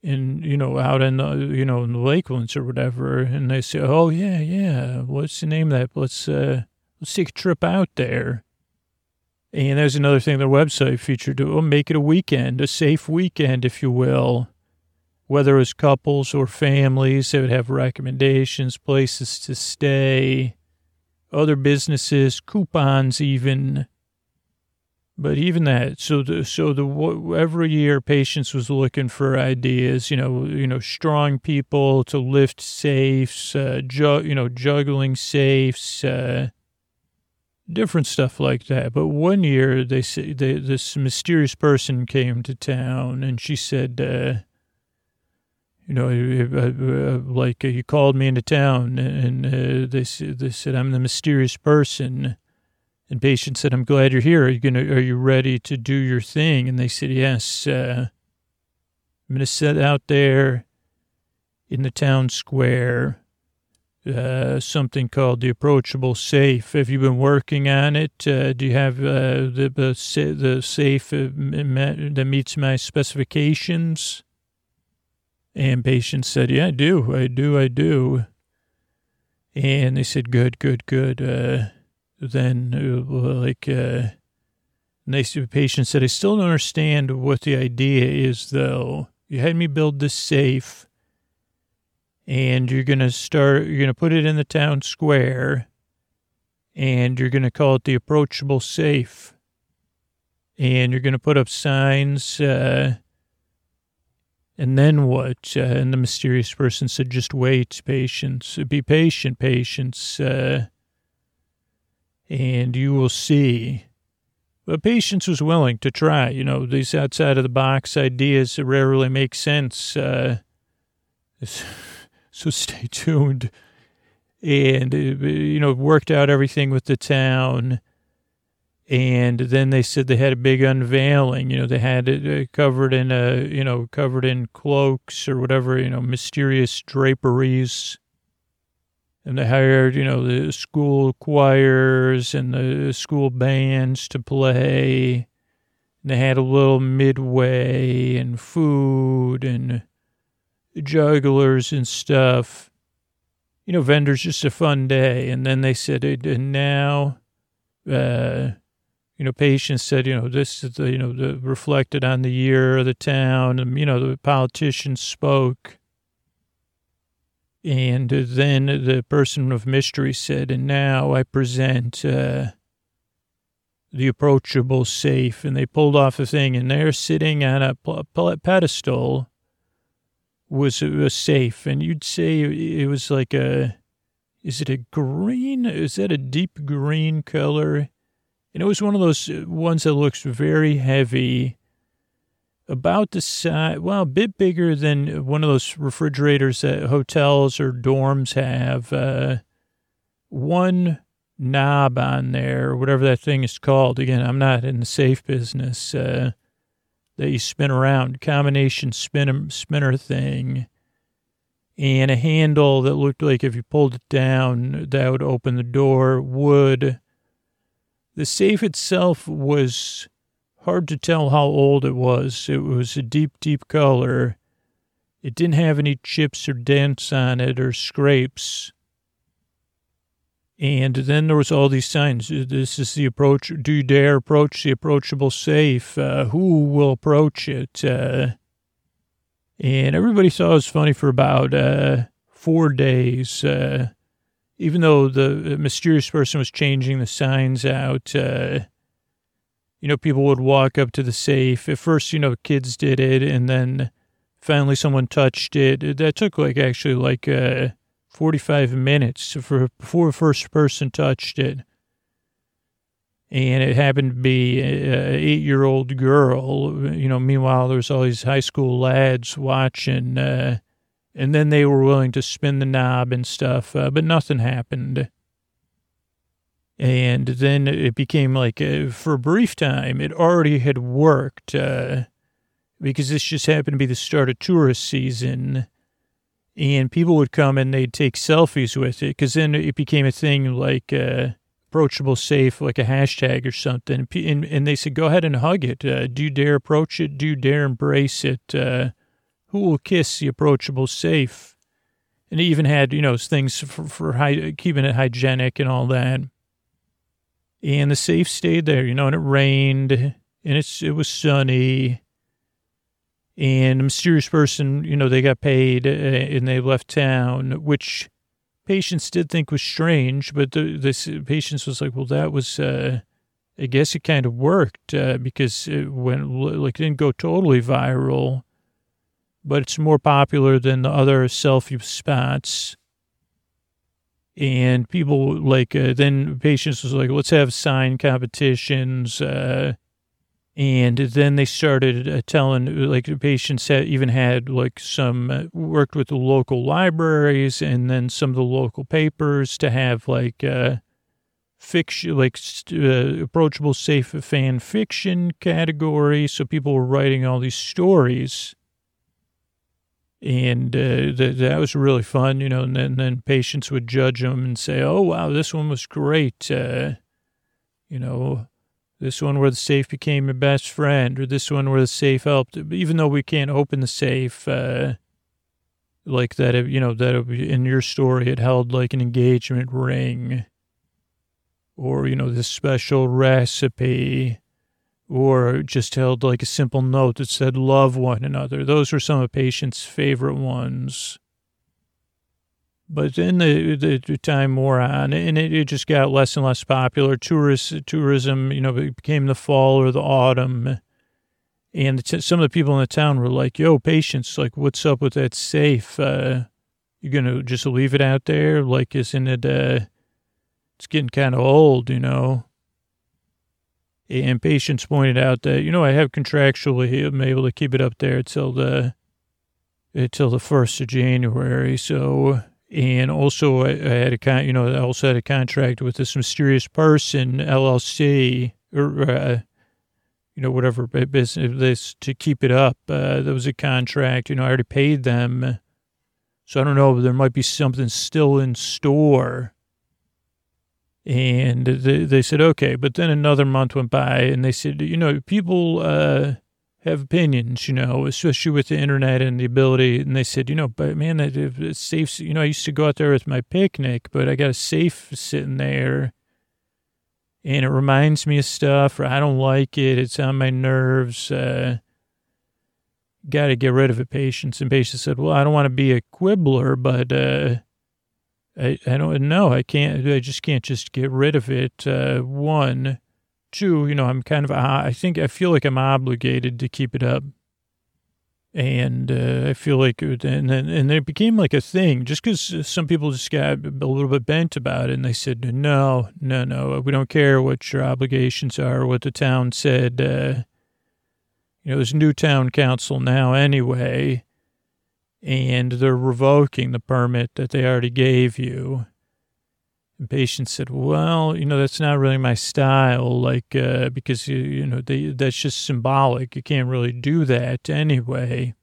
in you know out in the you know in the Lakelands or whatever, and they say, "Oh yeah, yeah, what's the name of that? Let's uh, let's take a trip out there." And there's another thing their website featured: oh, make it a weekend, a safe weekend, if you will. Whether it was couples or families, they would have recommendations, places to stay, other businesses, coupons, even. But even that, so the so the every year Patience was looking for ideas, you know, you know, strong people to lift safes, uh, ju- you know, juggling safes, uh, different stuff like that. But one year they say they, this mysterious person came to town and she said, uh, you know, uh, uh, like he called me into town and uh, they they said I'm the mysterious person and patient said, "I'm glad you're here. Are you gonna? Are you ready to do your thing?" And they said, "Yes. Uh, I'm gonna sit out there in the town square." Uh, something called the approachable safe. Have you been working on it? Uh, do you have uh, the, the the safe uh, that meets my specifications? And patient said, "Yeah, I do. I do. I do." And they said, "Good, good, good." Then uh, like uh, nice patient said, I still don't understand what the idea is though. You had me build this safe and you're to start, you're to put it in the town square and you're to call it the approachable safe. And you're to put up signs, uh, and then what? Uh, and the mysterious person said, just wait, patience, be patient, patience. Uh, and you will see. But Patience was willing to try. You know, these outside of the box ideas rarely make sense. Uh, [laughs] so stay tuned. And, uh, you know, worked out everything with the town. And then they said they had a big unveiling. You know, they had it uh, covered in a, you know, covered in cloaks or whatever, you know, mysterious draperies and they hired, you know, the school choirs and the school bands to play. And they had a little midway and food and jugglers and stuff. You know, vendors, just a fun day. And then they said, and now, uh, you know, Patience said, you know, this is the, you know, the reflected on the year of the town. And, you know, the politicians spoke and then the person of mystery said, and now I present uh, the approachable safe. And they pulled off a thing, and they're sitting on a pedestal was a, safe, and you'd say it was like a, is it a green? Is that a deep green color? And it was one of those ones that looks very heavy, about the size, well, a bit bigger than one of those refrigerators that hotels or dorms have. Uh, one knob on there, whatever that thing is called. Again, I'm not in the safe business. Uh, that you spin around, combination spinner, spinner thing, and a handle that looked like if you pulled it down, that would open the door, wood. The safe itself was hard to tell how old it was. It was a deep, deep color. It didn't have any chips or dents on it or scrapes. And then there was all these signs. This is the approach. Do you dare approach the approachable safe? Uh, who will approach it? Uh, and everybody thought it was funny for about uh, four days. Uh, even though the mysterious person was changing the signs out, uh, you know, people would walk up to the safe. At first, you know, kids did it, and then finally someone touched it. That took like actually like uh, 45 minutes for, before the first person touched it. And it happened to be an eight year old girl. You know, meanwhile, there was all these high school lads watching. Uh, and then they were willing to spin the knob and stuff, uh, but nothing happened. And then it became like, uh, for a brief time, it already had worked uh, because this just happened to be the start of tourist season and people would come and they'd take selfies with it because then it became a thing like uh, approachable safe, like a hashtag or something. And, and they said, go ahead and hug it. Uh, do you dare approach it? Do you dare embrace it? Uh, who will kiss the approachable safe? And it even had, you know, things for, for high, keeping it hygienic and all that. And the safe stayed there, you know, and it rained and it's, it was sunny and a mysterious person, you know, they got paid uh, and they left town, which Patience did think was strange, but the this Patience was like, well, that was, uh, I guess it kind of worked uh, because it went like it didn't go totally viral, but it's more popular than the other selfie spots. And people like uh, then Patience was like, let's have sign competitions. Uh, and then they started uh, telling, like, Patience had even had, like, some uh, worked with the local libraries and then some of the local papers to have, like, uh, fiction, like, uh, approachable, safe fan fiction category. So people were writing all these stories. And uh, th- that was really fun, you know. And then, then Patience would judge them and say, oh, wow, this one was great. Uh, you know, this one where the safe became your best friend, or this one where the safe helped, even though we can't open the safe, uh, like that, you know, that in your story, it held like an engagement ring, or, you know, this special recipe, or just held like a simple note that said, love one another. Those were some of patients' favorite ones. But then the, the time wore on, and it, it just got less and less popular. Tourist tourism, you know, became the fall or the autumn, and t- some of the people in the town were like, "Yo, patience, like, what's up with that safe? Uh, you gonna just leave it out there? Like, isn't it? Uh, it's getting kind of old, you know." And Patience pointed out that you know I have contractually I'm able to keep it up there till the until the first of January, so and also, I had a con, you know, I also had a contract with this mysterious person LLC or, uh, you know, whatever business this to keep it up. Uh, there was a contract, you know, I already paid them. So I don't know, there might be something still in store. And they, they said, okay. But then another month went by and they said, you know, people, uh, have opinions, you know, especially with the internet and the ability. And they said, you know, but man, that it's safe. You know, I used to go out there with my picnic, but I got a safe sitting there, and it reminds me of stuff. Or I don't like it. It's on my nerves. Uh, got to get rid of it. Patience and Patience said, well, I don't want to be a quibbler, but uh, I I don't know. I can't. I just can't just get rid of it. Uh, one Two, you know, I'm kind of, I think, I feel like I'm obligated to keep it up. And uh, I feel like, and then, and it became like a thing just because some people just got a little bit bent about it. And they said, no, no, no, we don't care what your obligations are, what the town said. Uh, you know, there's new town council now anyway, and they're revoking the permit that they already gave you. And Patience said, well, you know, that's not really my style, like, uh, because, you, you know, they, that's just symbolic. You can't really do that anyway.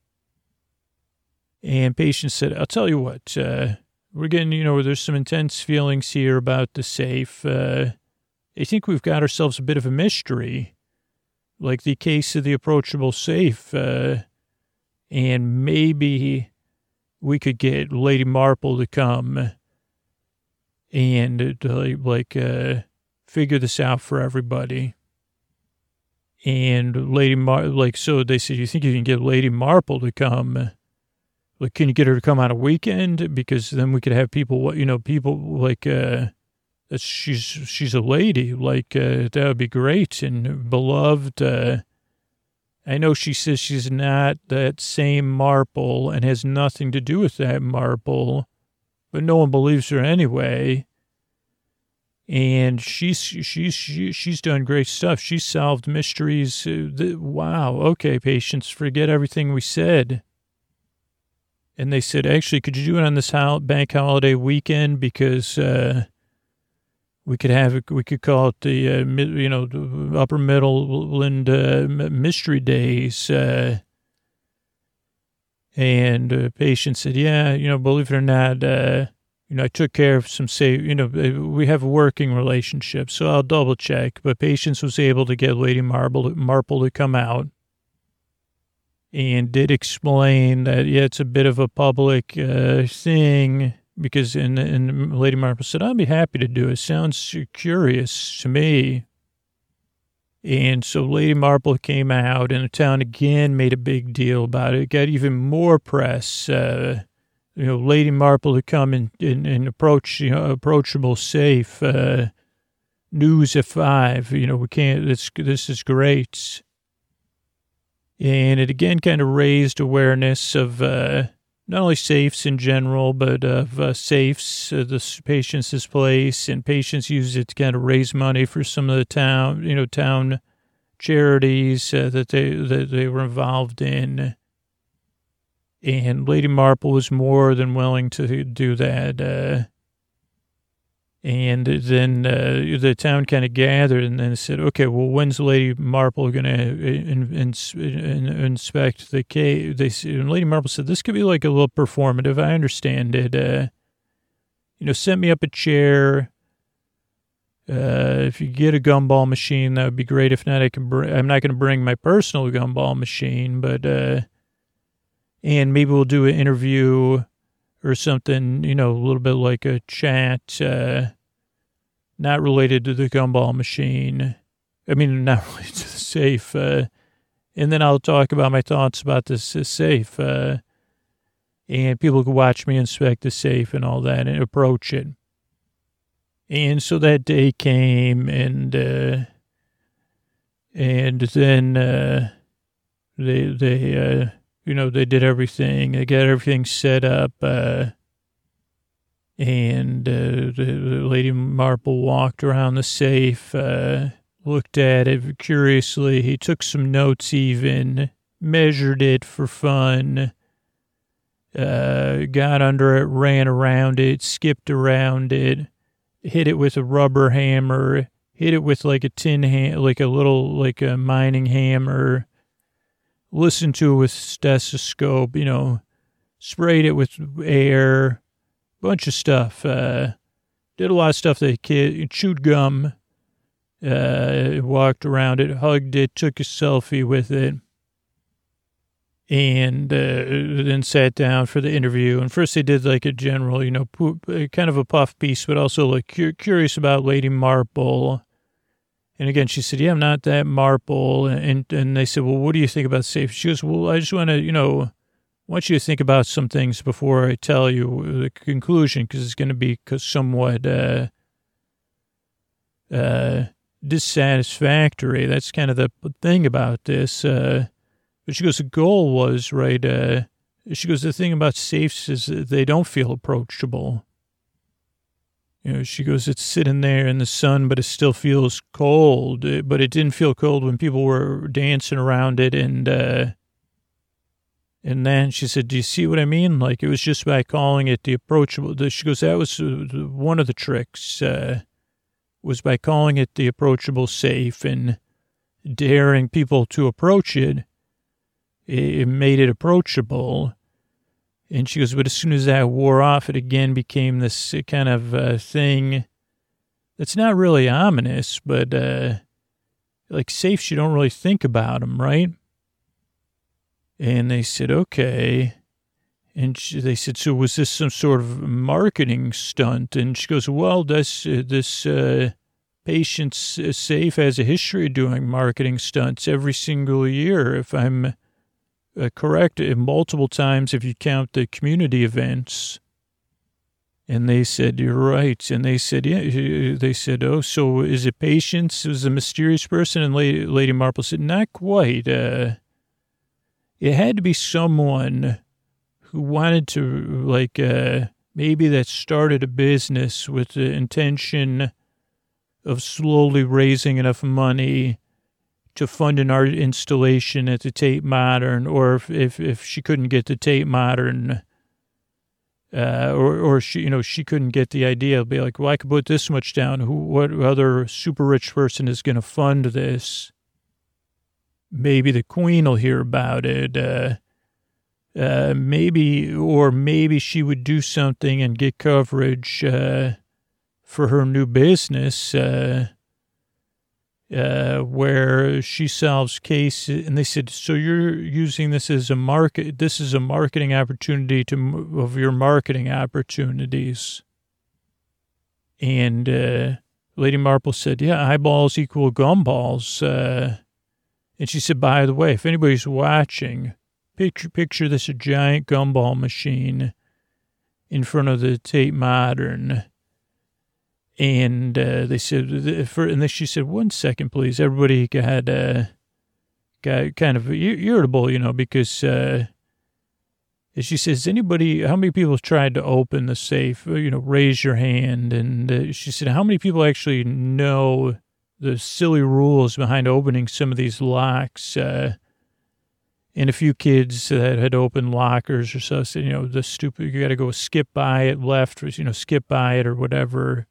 And Patience said, I'll tell you what, uh, we're getting, you know, there's some intense feelings here about the safe. Uh, I think we've got ourselves a bit of a mystery, like the case of the approachable safe. Uh, and maybe we could get Lady Marple to come and to like uh, figure this out for everybody. And Lady Mar, like, so they said, you think you can get Lady Marple to come? Like, can you get her to come on a weekend? Because then we could have people, What you know, people like, uh, she's, she's a lady. Like, uh, that would be great and beloved. Uh, I know she says she's not that same Marple and has nothing to do with that Marple but no one believes her anyway. And she's she's she, she's done great stuff. She's solved mysteries. Uh, wow. Okay, Patience, forget everything we said. And they said, actually, could you do it on this bank holiday weekend because uh, we could have it, we could call it the uh, you know the upper Midland uh, mystery days. Uh, and uh, Patience said, yeah, you know, believe it or not, uh, you know, I took care of some say, you know, uh, we have a working relationship, so I'll double check. But patience was able to get Lady Marble, Marple to come out and did explain that, yeah, it's a bit of a public uh, thing because, and, and Lady Marple said, I'd be happy to do it. Sounds curious to me. And so Lady Marple came out, and the town again made a big deal about it. it got even more press. Uh, you know, Lady Marple had come and, and, and approach, you know, approachable safe. Uh, news at five. You know, we can't. This this is great. And it again kind of raised awareness of uh, not only safes in general, but of uh, safes, uh, the patients' place, and Patience use it to kind of raise money for some of the town, you know, town charities uh, that they that they were involved in. And Lady Marple was more than willing to do that. Uh, and then uh, the town kind of gathered and then said, okay, well, when's Lady Marple going to in, in, in, inspect the cave? They and Lady Marple said, this could be like a little performative. I understand it. Uh, you know, set me up a chair. Uh, if you get a gumball machine, that would be great. If not, I can. Br- I'm not going to bring my personal gumball machine, but uh, and maybe we'll do an interview or something, you know, a little bit like a chat, uh, not related to the gumball machine. I mean, [laughs] not related to the safe. Uh, and then I'll talk about my thoughts about this safe. Uh, and people can watch me inspect the safe and all that and approach it. And so that day came and, uh, and then, uh, they, they, uh, you know, they did everything. They got everything set up. Uh, and uh, the, lady Marple walked around the safe, uh, looked at it curiously. He took some notes, even measured it for fun. Uh, got under it, ran around it, skipped around it, hit it with a rubber hammer, hit it with like a tin ham, like a little like a mining hammer listened to it with stethoscope, you know, sprayed it with air, bunch of stuff. Uh, did a lot of stuff that kid chewed gum, uh, walked around it, hugged it, took a selfie with it, and uh, then sat down for the interview. And first they did like a general, you know, kind of a puff piece, but also like curious about Lady Marple and again, she said, yeah, I'm not that marple. And, and they said, well, what do you think about safe? She goes, well, I just want to, you know, want you to think about some things before I tell you the conclusion, because it's going to be somewhat uh, uh, dissatisfactory. That's kind of the thing about this. Uh, But she goes, the goal was, right, uh, she goes, the thing about safes is they don't feel approachable. You know, she goes, it's sitting there in the sun, but it still feels cold. Uh, But it didn't feel cold when people were dancing around it. And, uh, and then she said, do you see what I mean? Like it was just by calling it the approachable. She goes, that was uh, one of the tricks, uh, was by calling it the approachable safe and daring people to approach it. It, it made it approachable. And she goes, but as soon as that wore off, it again became this kind of uh, thing that's not really ominous, but uh, like safes, you don't really think about them, right? And they said, okay. And she, they said, so was this some sort of marketing stunt? And she goes, well, this, uh, this uh, Patience's safe has a history of doing marketing stunts every single year, if I'm uh, correct, uh, multiple times if you count the community events. And they said, you're right. And they said, yeah, they said, oh, so is it patience? It was a mysterious person. And Lady, Lady Marple said, not quite. Uh, it had to be someone who wanted to, like, uh, maybe that started a business with the intention of slowly raising enough money to fund an art installation at the Tate Modern, or if, if, if she couldn't get the Tate Modern, uh, or, or she, you know, she couldn't get the idea, be like, well, I could put this much down. Who, what other super rich person is going to fund this? Maybe the queen will hear about it. Uh, uh, maybe, or maybe she would do something and get coverage, uh, for her new business, uh, where she solves cases. And they said, so you're using this as a market, this is a marketing opportunity to, of your marketing opportunities. And, uh, Lady Marple said, yeah, eyeballs equal gumballs. Uh, and she said, by the way, if anybody's watching, picture, picture this a giant gumball machine in front of the Tate Modern. And uh, they said, for, and then she said, one second, please. Everybody got, uh, got kind of irritable, you know, because uh, she says, anybody, how many people tried to open the safe? Uh, You know, raise your hand. And uh, she said, how many people actually know the silly rules behind opening some of these locks? Uh, and a few kids that had opened lockers or so said, you know, the stupid, you got to go skip by it left, you know, skip by it or whatever.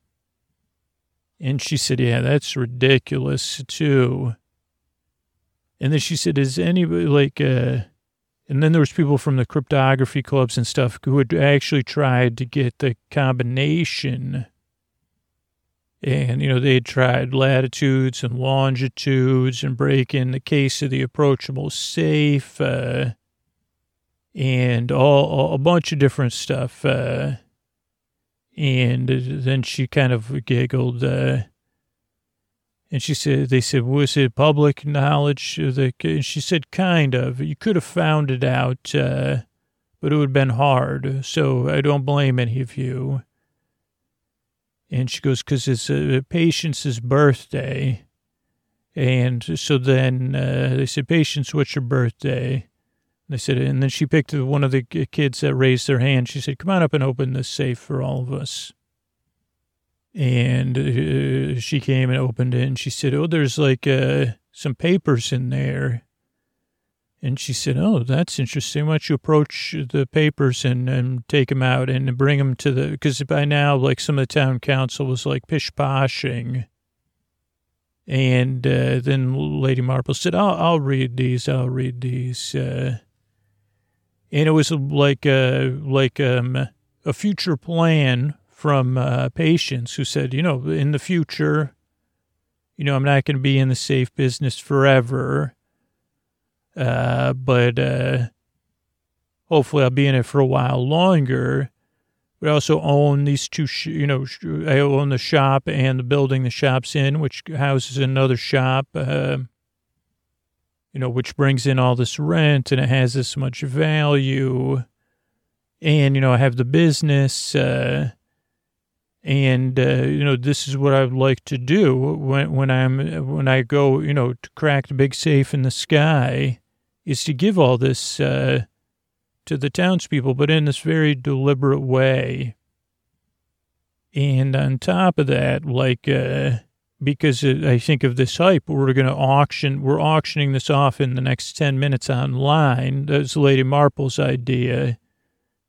And she said, yeah, that's ridiculous too. And then she said, is anybody like, uh, and then there was people from the cryptography clubs and stuff who had actually tried to get the combination. And, you know, they had tried latitudes and longitudes and break in the case of the approachable safe, uh, and all, a bunch of different stuff. Uh, and then she kind of giggled, uh, and she said, they said, was it public knowledge? And she said, kind of. You could have found it out, uh, but it would have been hard. So I don't blame any of you. And she goes, because it's uh, Patience's birthday. And so then uh, they said, Patience, what's your birthday? They said, and then she picked one of the kids that raised their hand. She said, come on up and open this safe for all of us. And uh, she came and opened it and she said, oh, there's like uh, some papers in there. And she said, oh, that's interesting. Why don't you approach the papers and, and take them out and bring them to the, because by now, like some of the town council was like pish-poshing. And uh, then Lady Marple said, I'll, I'll read these. I'll read these. Uh, and it was like uh, like um, a future plan from uh, Patience who said, you know, in the future, you know, I'm not going to be in the safe business forever, uh, but uh, hopefully I'll be in it for a while longer. I also own these two, sh- you know, sh- I own the shop and the building the shop's in, which houses another shop. Uh, you know, which brings in all this rent and it has this much value. And, you know, I have the business, uh, and, uh, you know, this is what I would like to do when, when I'm, when I go, you know, to crack the big safe in the sky is to give all this uh, to the townspeople, but in this very deliberate way. And on top of that, like, uh, because I think of this hype, we're going to auction, we're auctioning this off in the next 10 minutes online. That's Lady Marple's idea.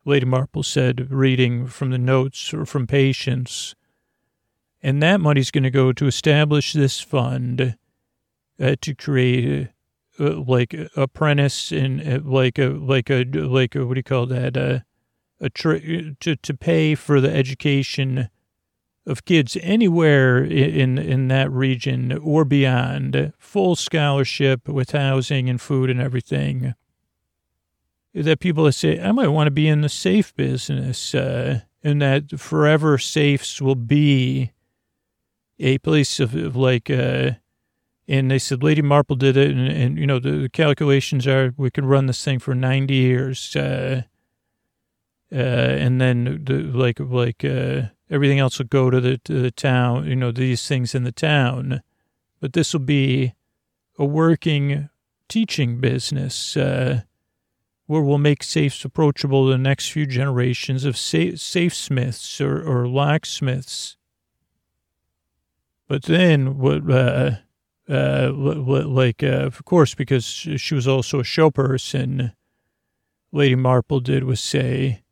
Lady Marple said, reading from the notes or from Patience. And that money's going to go to establish this fund uh, to create uh, like apprentice and uh, like a like a like a, what do you call that uh, a tra- to to pay for the education of kids anywhere in in that region or beyond. Full scholarship with housing and food and everything. That people say i might want to be in the safe business uh, and that forever safes will be a place of, of like uh, and they said Lady Marple did it, and, and you know the, the, calculations are we can run this thing for ninety years, uh, uh, and then the, like like uh, everything else will go to the to the town, you know these things in the town, but this will be a working teaching business uh, where we'll make safes approachable to the next few generations of safe, safe smiths or, or locksmiths. But then what? Uh, uh, like, uh, of course, because she was also a show person, Lady Marple did was say,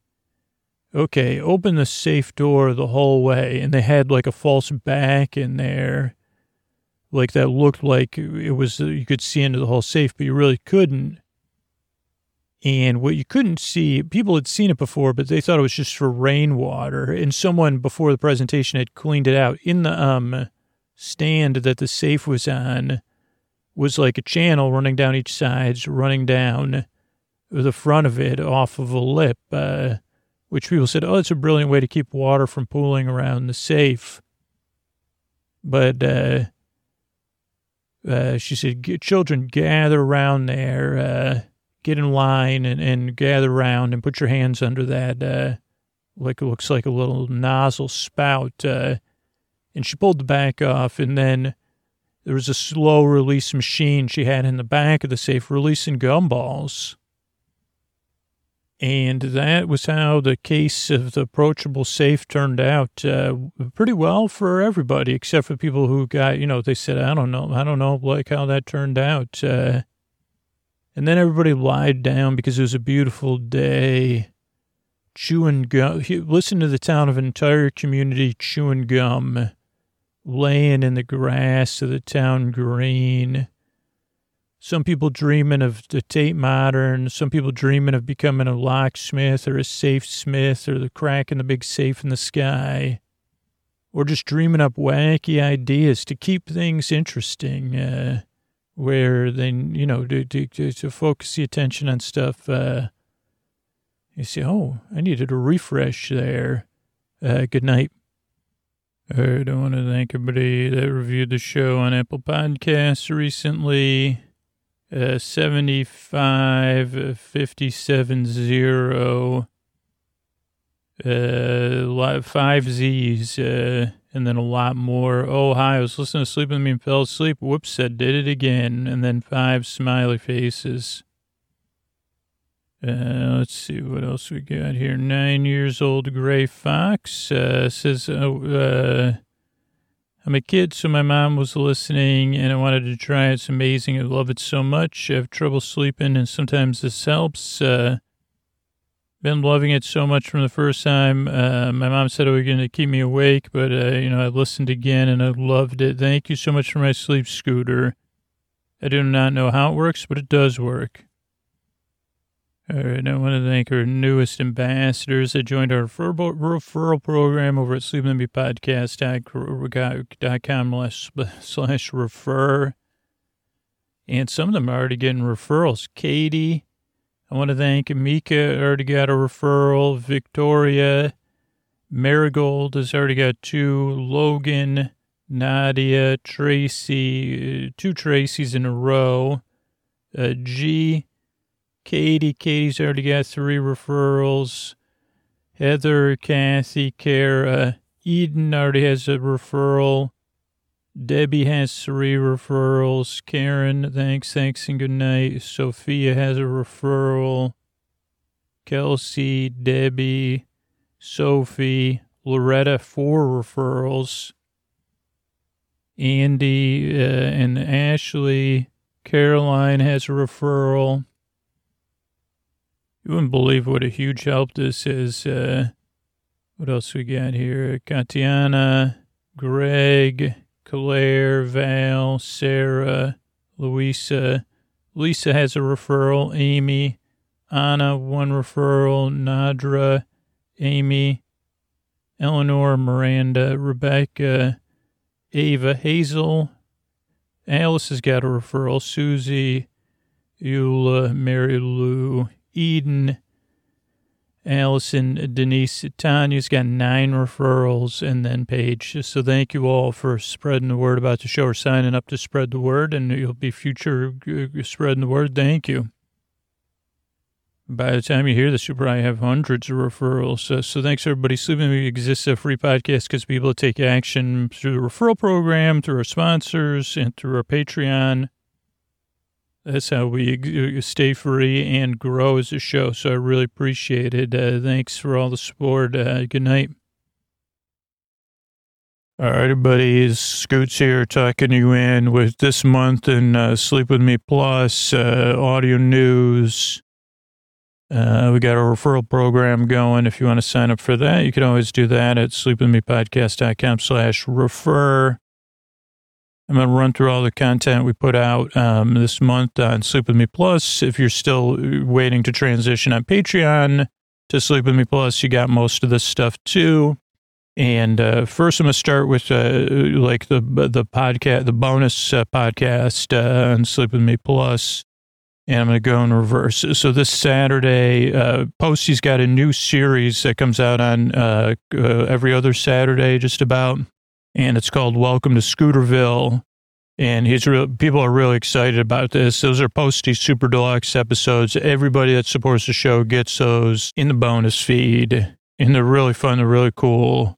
okay, open the safe door the whole way. And they had like a false back in there, like that looked like it was, you could see into the whole safe, but you really couldn't. And what you couldn't see, people had seen it before, but they thought it was just for rainwater. And someone before the presentation had cleaned it out in the, um, stand that the safe was on was like a channel running down each sides, running down the front of it off of a lip, uh, which people said, oh, it's a brilliant way to keep water from pooling around the safe. But uh, uh, she said, children, gather around there, uh, get in line and, and gather around and put your hands under that, uh, like it looks like a little nozzle spout uh, and she pulled the back off and then there was a slow release machine she had in the back of the safe releasing gumballs. And that was how the case of the approachable safe turned out uh, pretty well for everybody, except for people who got, you know, they said, I don't know, I don't know, like how that turned out. Uh, and then everybody lied down because it was a beautiful day, chewing gum. Listen to the town of entire community chewing gum laying in the grass of the town green. Some people dreaming of the Tate Modern. Some people dreaming of becoming a locksmith or a safe smith or the crack in the big safe in the sky. Or just dreaming up wacky ideas to keep things interesting, uh, where they, you know, to, to, to, focus the attention on stuff. Uh, you say, oh, I needed a refresh there. Uh, good night. I don't want to thank everybody that reviewed the show on Apple Podcasts recently. Uh, 75, 57, 0, uh, five Z's, uh, and then a lot more. Oh, hi, I was listening to Sleep With Me and fell asleep. Whoops, I did it again. And then five smiley faces. Uh, let's see what else we got here. Nine years old gray fox uh, says, oh, uh, I'm a kid, so my mom was listening and I wanted to try it. It's amazing. I love it so much. I have trouble sleeping and sometimes this helps. Uh, been loving it so much from the first time. Uh, my mom said it was going to keep me awake, but, uh, you know, I listened again and I loved it. Thank you so much for my sleep scooter. I do not know how it works, but it does work. All right, I want to thank our newest ambassadors that joined our referral, program over at sleepwithmepodcast.com slash refer. And some of them are already getting referrals. Katie, I want to thank Mika, already got a referral. Victoria, Marigold has already got two. Logan, Nadia, Tracy, uh, two Tracys in a row. Uh, G, Katie. Katie's already got three referrals. Heather, Kathy, Kara. Eden already has a referral. Debbie has three referrals. Karen, thanks, thanks, and good night. Sophia has a referral. Kelsey, Debbie, Sophie, Loretta, four referrals. Andy uh, and Ashley. Caroline has a referral. You wouldn't believe what a huge help this is. Uh, what else we got here? Katiana, Greg, Claire, Val, Sarah, Louisa. Lisa has a referral. Amy, Anna, one referral. Nadra, Amy, Eleanor, Miranda, Rebecca, Ava, Hazel. Alice has got a referral. Susie, Eula, Mary Lou, Eden, Allison, Denise, Tanya's got nine referrals, and then Paige. So thank you all for spreading the word about the show or signing up to spread the word, and you'll be future spreading the word. Thank you. By the time you hear this, you'll probably have hundreds of referrals. So, thanks, everybody. Sleep With Me exists a free podcast because people take action through the referral program, through our sponsors, and through our Patreon. That's how we stay free and grow as a show. So I really appreciate it. Uh, thanks for all the support. Uh, good night. All right, everybody. Scoots here talking you in with this month and uh, Sleep With Me Plus, uh, audio news. Uh, we got a referral program going. If you want to sign up for that, you can always do that at sleepwithmepodcast.com slash refer. I'm going to run through all the content we put out um, this month on Sleep With Me Plus. If you're still waiting to transition on Patreon to Sleep With Me Plus, you got most of this stuff too. And uh, first, I'm going to start with uh, like the the podcast, the bonus uh, podcast uh, on Sleep With Me Plus, and I'm going to go in reverse. So this Saturday, uh, Posty's got a new series that comes out on uh, every other Saturday, just about and it's called Welcome to Scooterville. And he's real, people are really excited about this. Those are posty super deluxe episodes. Everybody that supports the show gets those in the bonus feed. And they're really fun. They're really cool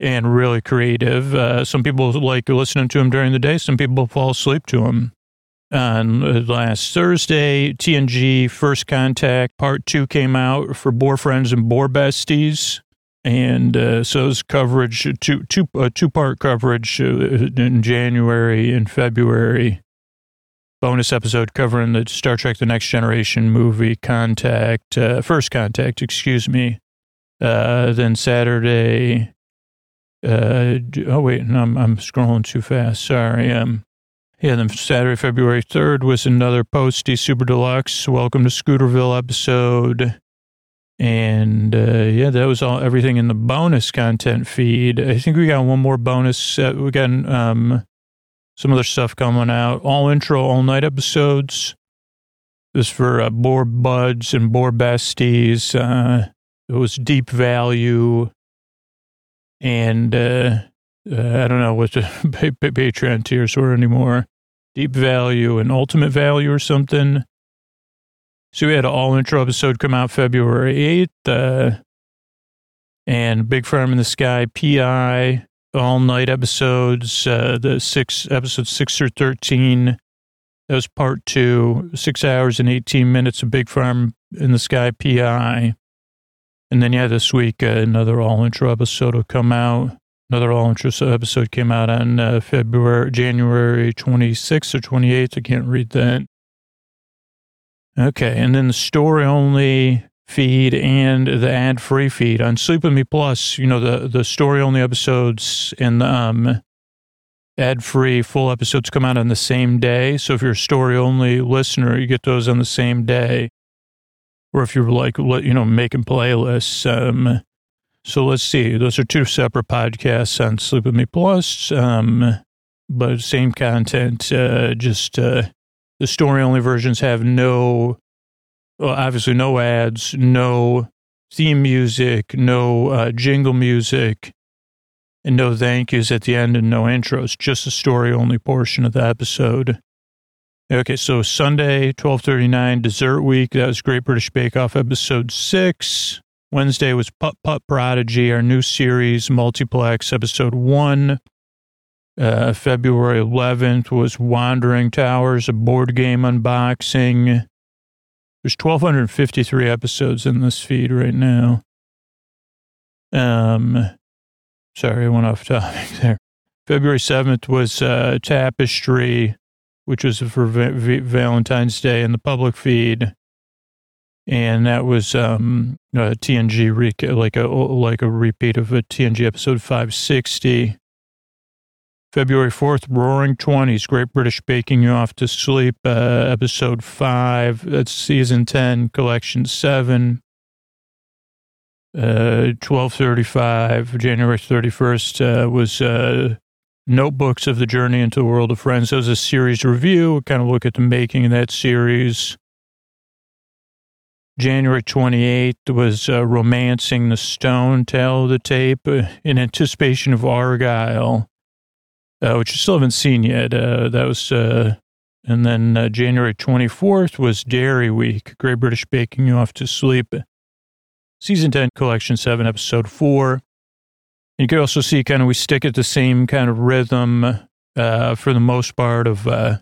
and really creative. Uh, some people like listening to them during the day. Some people fall asleep to them. On last Thursday, TNG First Contact Part 2 came out for Boar Friends and Boar Besties and uh, so it's coverage two two uh, two part coverage uh, in January and February. Bonus episode covering the Star Trek: The Next Generation movie Contact, uh, First Contact, excuse me. Uh, then Saturday. Uh, oh wait, no, I'm I'm scrolling too fast. Sorry. Um, yeah. Then Saturday, February third was another posty super deluxe. Welcome to Scooterville episode. And uh, yeah, that was all everything in the bonus content feed. I think we got one more bonus. Uh, we got um, some other stuff coming out. All intro, all night episodes. This for uh, Boar Buds and Boar Besties. Uh, it was deep value. And uh, uh, I don't know what the [laughs] Patreon tiers were anymore. Deep value and ultimate value or something. So we had an all intro episode come out February 8th. Uh, and Big Farm in the Sky, PI, all night episodes, uh, the six episodes six or 13. That was part two, six hours and 18 minutes of Big Farm in the Sky, PI. And then, yeah, this week, uh, another all intro episode will come out. Another all intro episode came out on uh, February, January 26th or 28th. I can't read that. Okay, and then the story only feed and the ad free feed on Sleep with Me Plus. You know the the story only episodes and the um, ad free full episodes come out on the same day. So if you're a story only listener, you get those on the same day. Or if you're like you know making playlists. Um, so let's see. Those are two separate podcasts on Sleep with Me Plus, um, but same content. Uh, just uh, the story only versions have no, well, obviously, no ads, no theme music, no uh, jingle music, and no thank yous at the end and no intros, just the story only portion of the episode. Okay, so Sunday, 1239, Dessert Week. That was Great British Bake Off, episode six. Wednesday was Putt Putt Prodigy, our new series, Multiplex, episode one. Uh, February 11th was Wandering Towers, a board game unboxing. There's 1,253 episodes in this feed right now. Um, sorry, I went off topic [laughs] there. February 7th was uh, Tapestry, which was for va- va- Valentine's Day in the public feed. And that was um, a TNG, re- like a like a repeat of a TNG episode 560. February 4th, Roaring Twenties, Great British Baking You Off to Sleep, uh, episode 5. That's season 10, collection 7. Uh, 1235, January 31st, uh, was uh, Notebooks of the Journey into the World of Friends. That was a series review. Kind of look at the making of that series. January 28th was uh, Romancing the Stone, of the Tape, uh, in anticipation of Argylle, uh, which I still haven't seen yet. Uh, that was, uh, and then uh, January 24th was Dairy Week, Great British Baking You Off to Sleep, Season 10, Collection 7, Episode 4. And You can also see kind of we stick at the same kind of rhythm uh, for the most part of uh,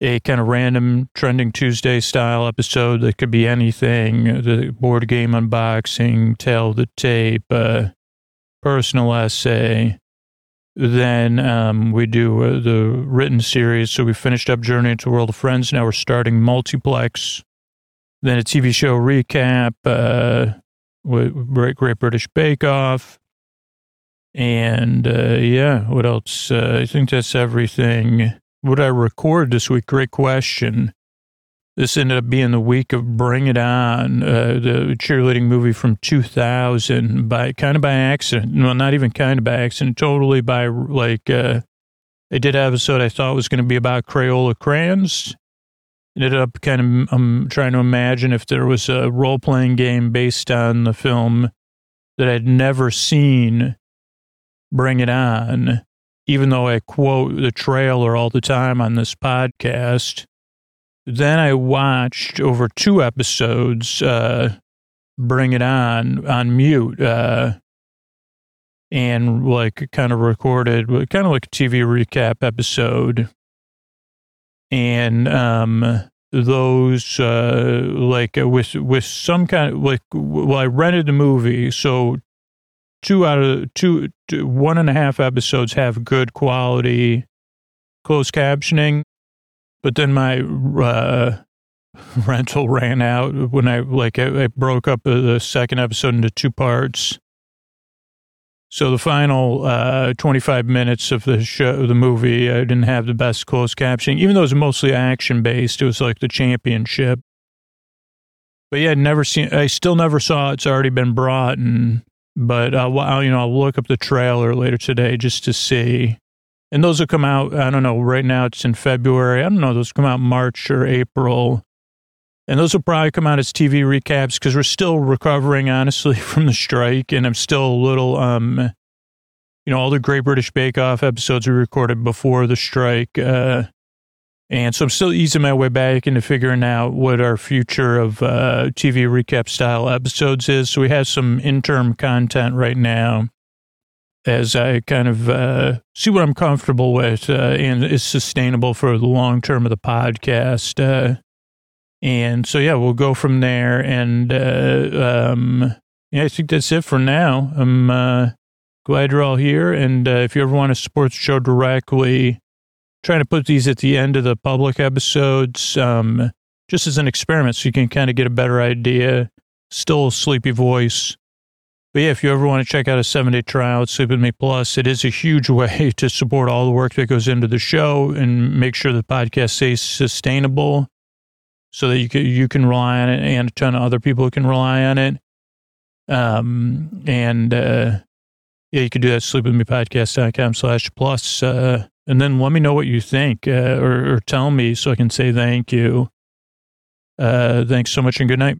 a kind of random trending Tuesday style episode that could be anything the board game unboxing, tell the tape, personal essay. Then um, we do uh, the written series. So we finished up Journey into World of Friends. Now we're starting multiplex. Then a TV show recap, uh, Great, Great British Bake Off. And uh, yeah, what else? Uh, I think that's everything. What I record this week? Great question. This ended up being the week of Bring It On, uh, the cheerleading movie from 2000, by kind of by accident. Well, not even kind of by accident, totally by like. Uh, I did an episode I thought was going to be about Crayola crayons. Ended up kind of um, trying to imagine if there was a role playing game based on the film that I'd never seen Bring It On, even though I quote the trailer all the time on this podcast. Then I watched over two episodes, uh, Bring It On, on mute, uh, and like kind of recorded, kind of like a TV recap episode. And, um, those, uh, like uh, with, with some kind of like, well, I rented the movie. So two out of two, two, one and a half episodes have good quality closed captioning, but then my uh, [laughs] rental ran out when I like I, I broke up the second episode into two parts. So the final uh, 25 minutes of the show, the movie, I didn't have the best closed captioning, even though it was mostly action based. It was like the championship. But yeah, I'd never seen. I still never saw. It's already been brought, and but uh, I'll, you know, I'll look up the trailer later today just to see. And those will come out, I don't know, right now it's in February. I don't know, those come out March or April. And those will probably come out as TV recaps because we're still recovering, honestly, [laughs] from the strike. And I'm still a little, um, you know, all the Great British Bake Off episodes we recorded before the strike. Uh, and so I'm still easing my way back into figuring out what our future of uh, TV recap style episodes is. So we have some interim content right now as I kind of uh, see what I'm comfortable with uh, and is sustainable for the long term of the podcast. Uh, and so, yeah, we'll go from there. And uh, um, yeah, I think that's it for now. I'm glad you're all here. And if you ever want to support the show directly, trying to put these at the end of the public episodes um, just as an experiment so you can kind of get a better idea. Still a sleepy voice. But yeah, if you ever want to check out a seven day trial at Sleep With Me Plus, it is a huge [laughs] way to support all the work that goes into the show and make sure the podcast stays sustainable so that you can, you can rely on it and a ton of other people can rely on it. Um, and, uh, yeah, you can do that at sleepwithmepodcast.com slash plus. Uh, and then let me know what you think uh, or, or tell me so I can say thank you. Uh, thanks so much and good night.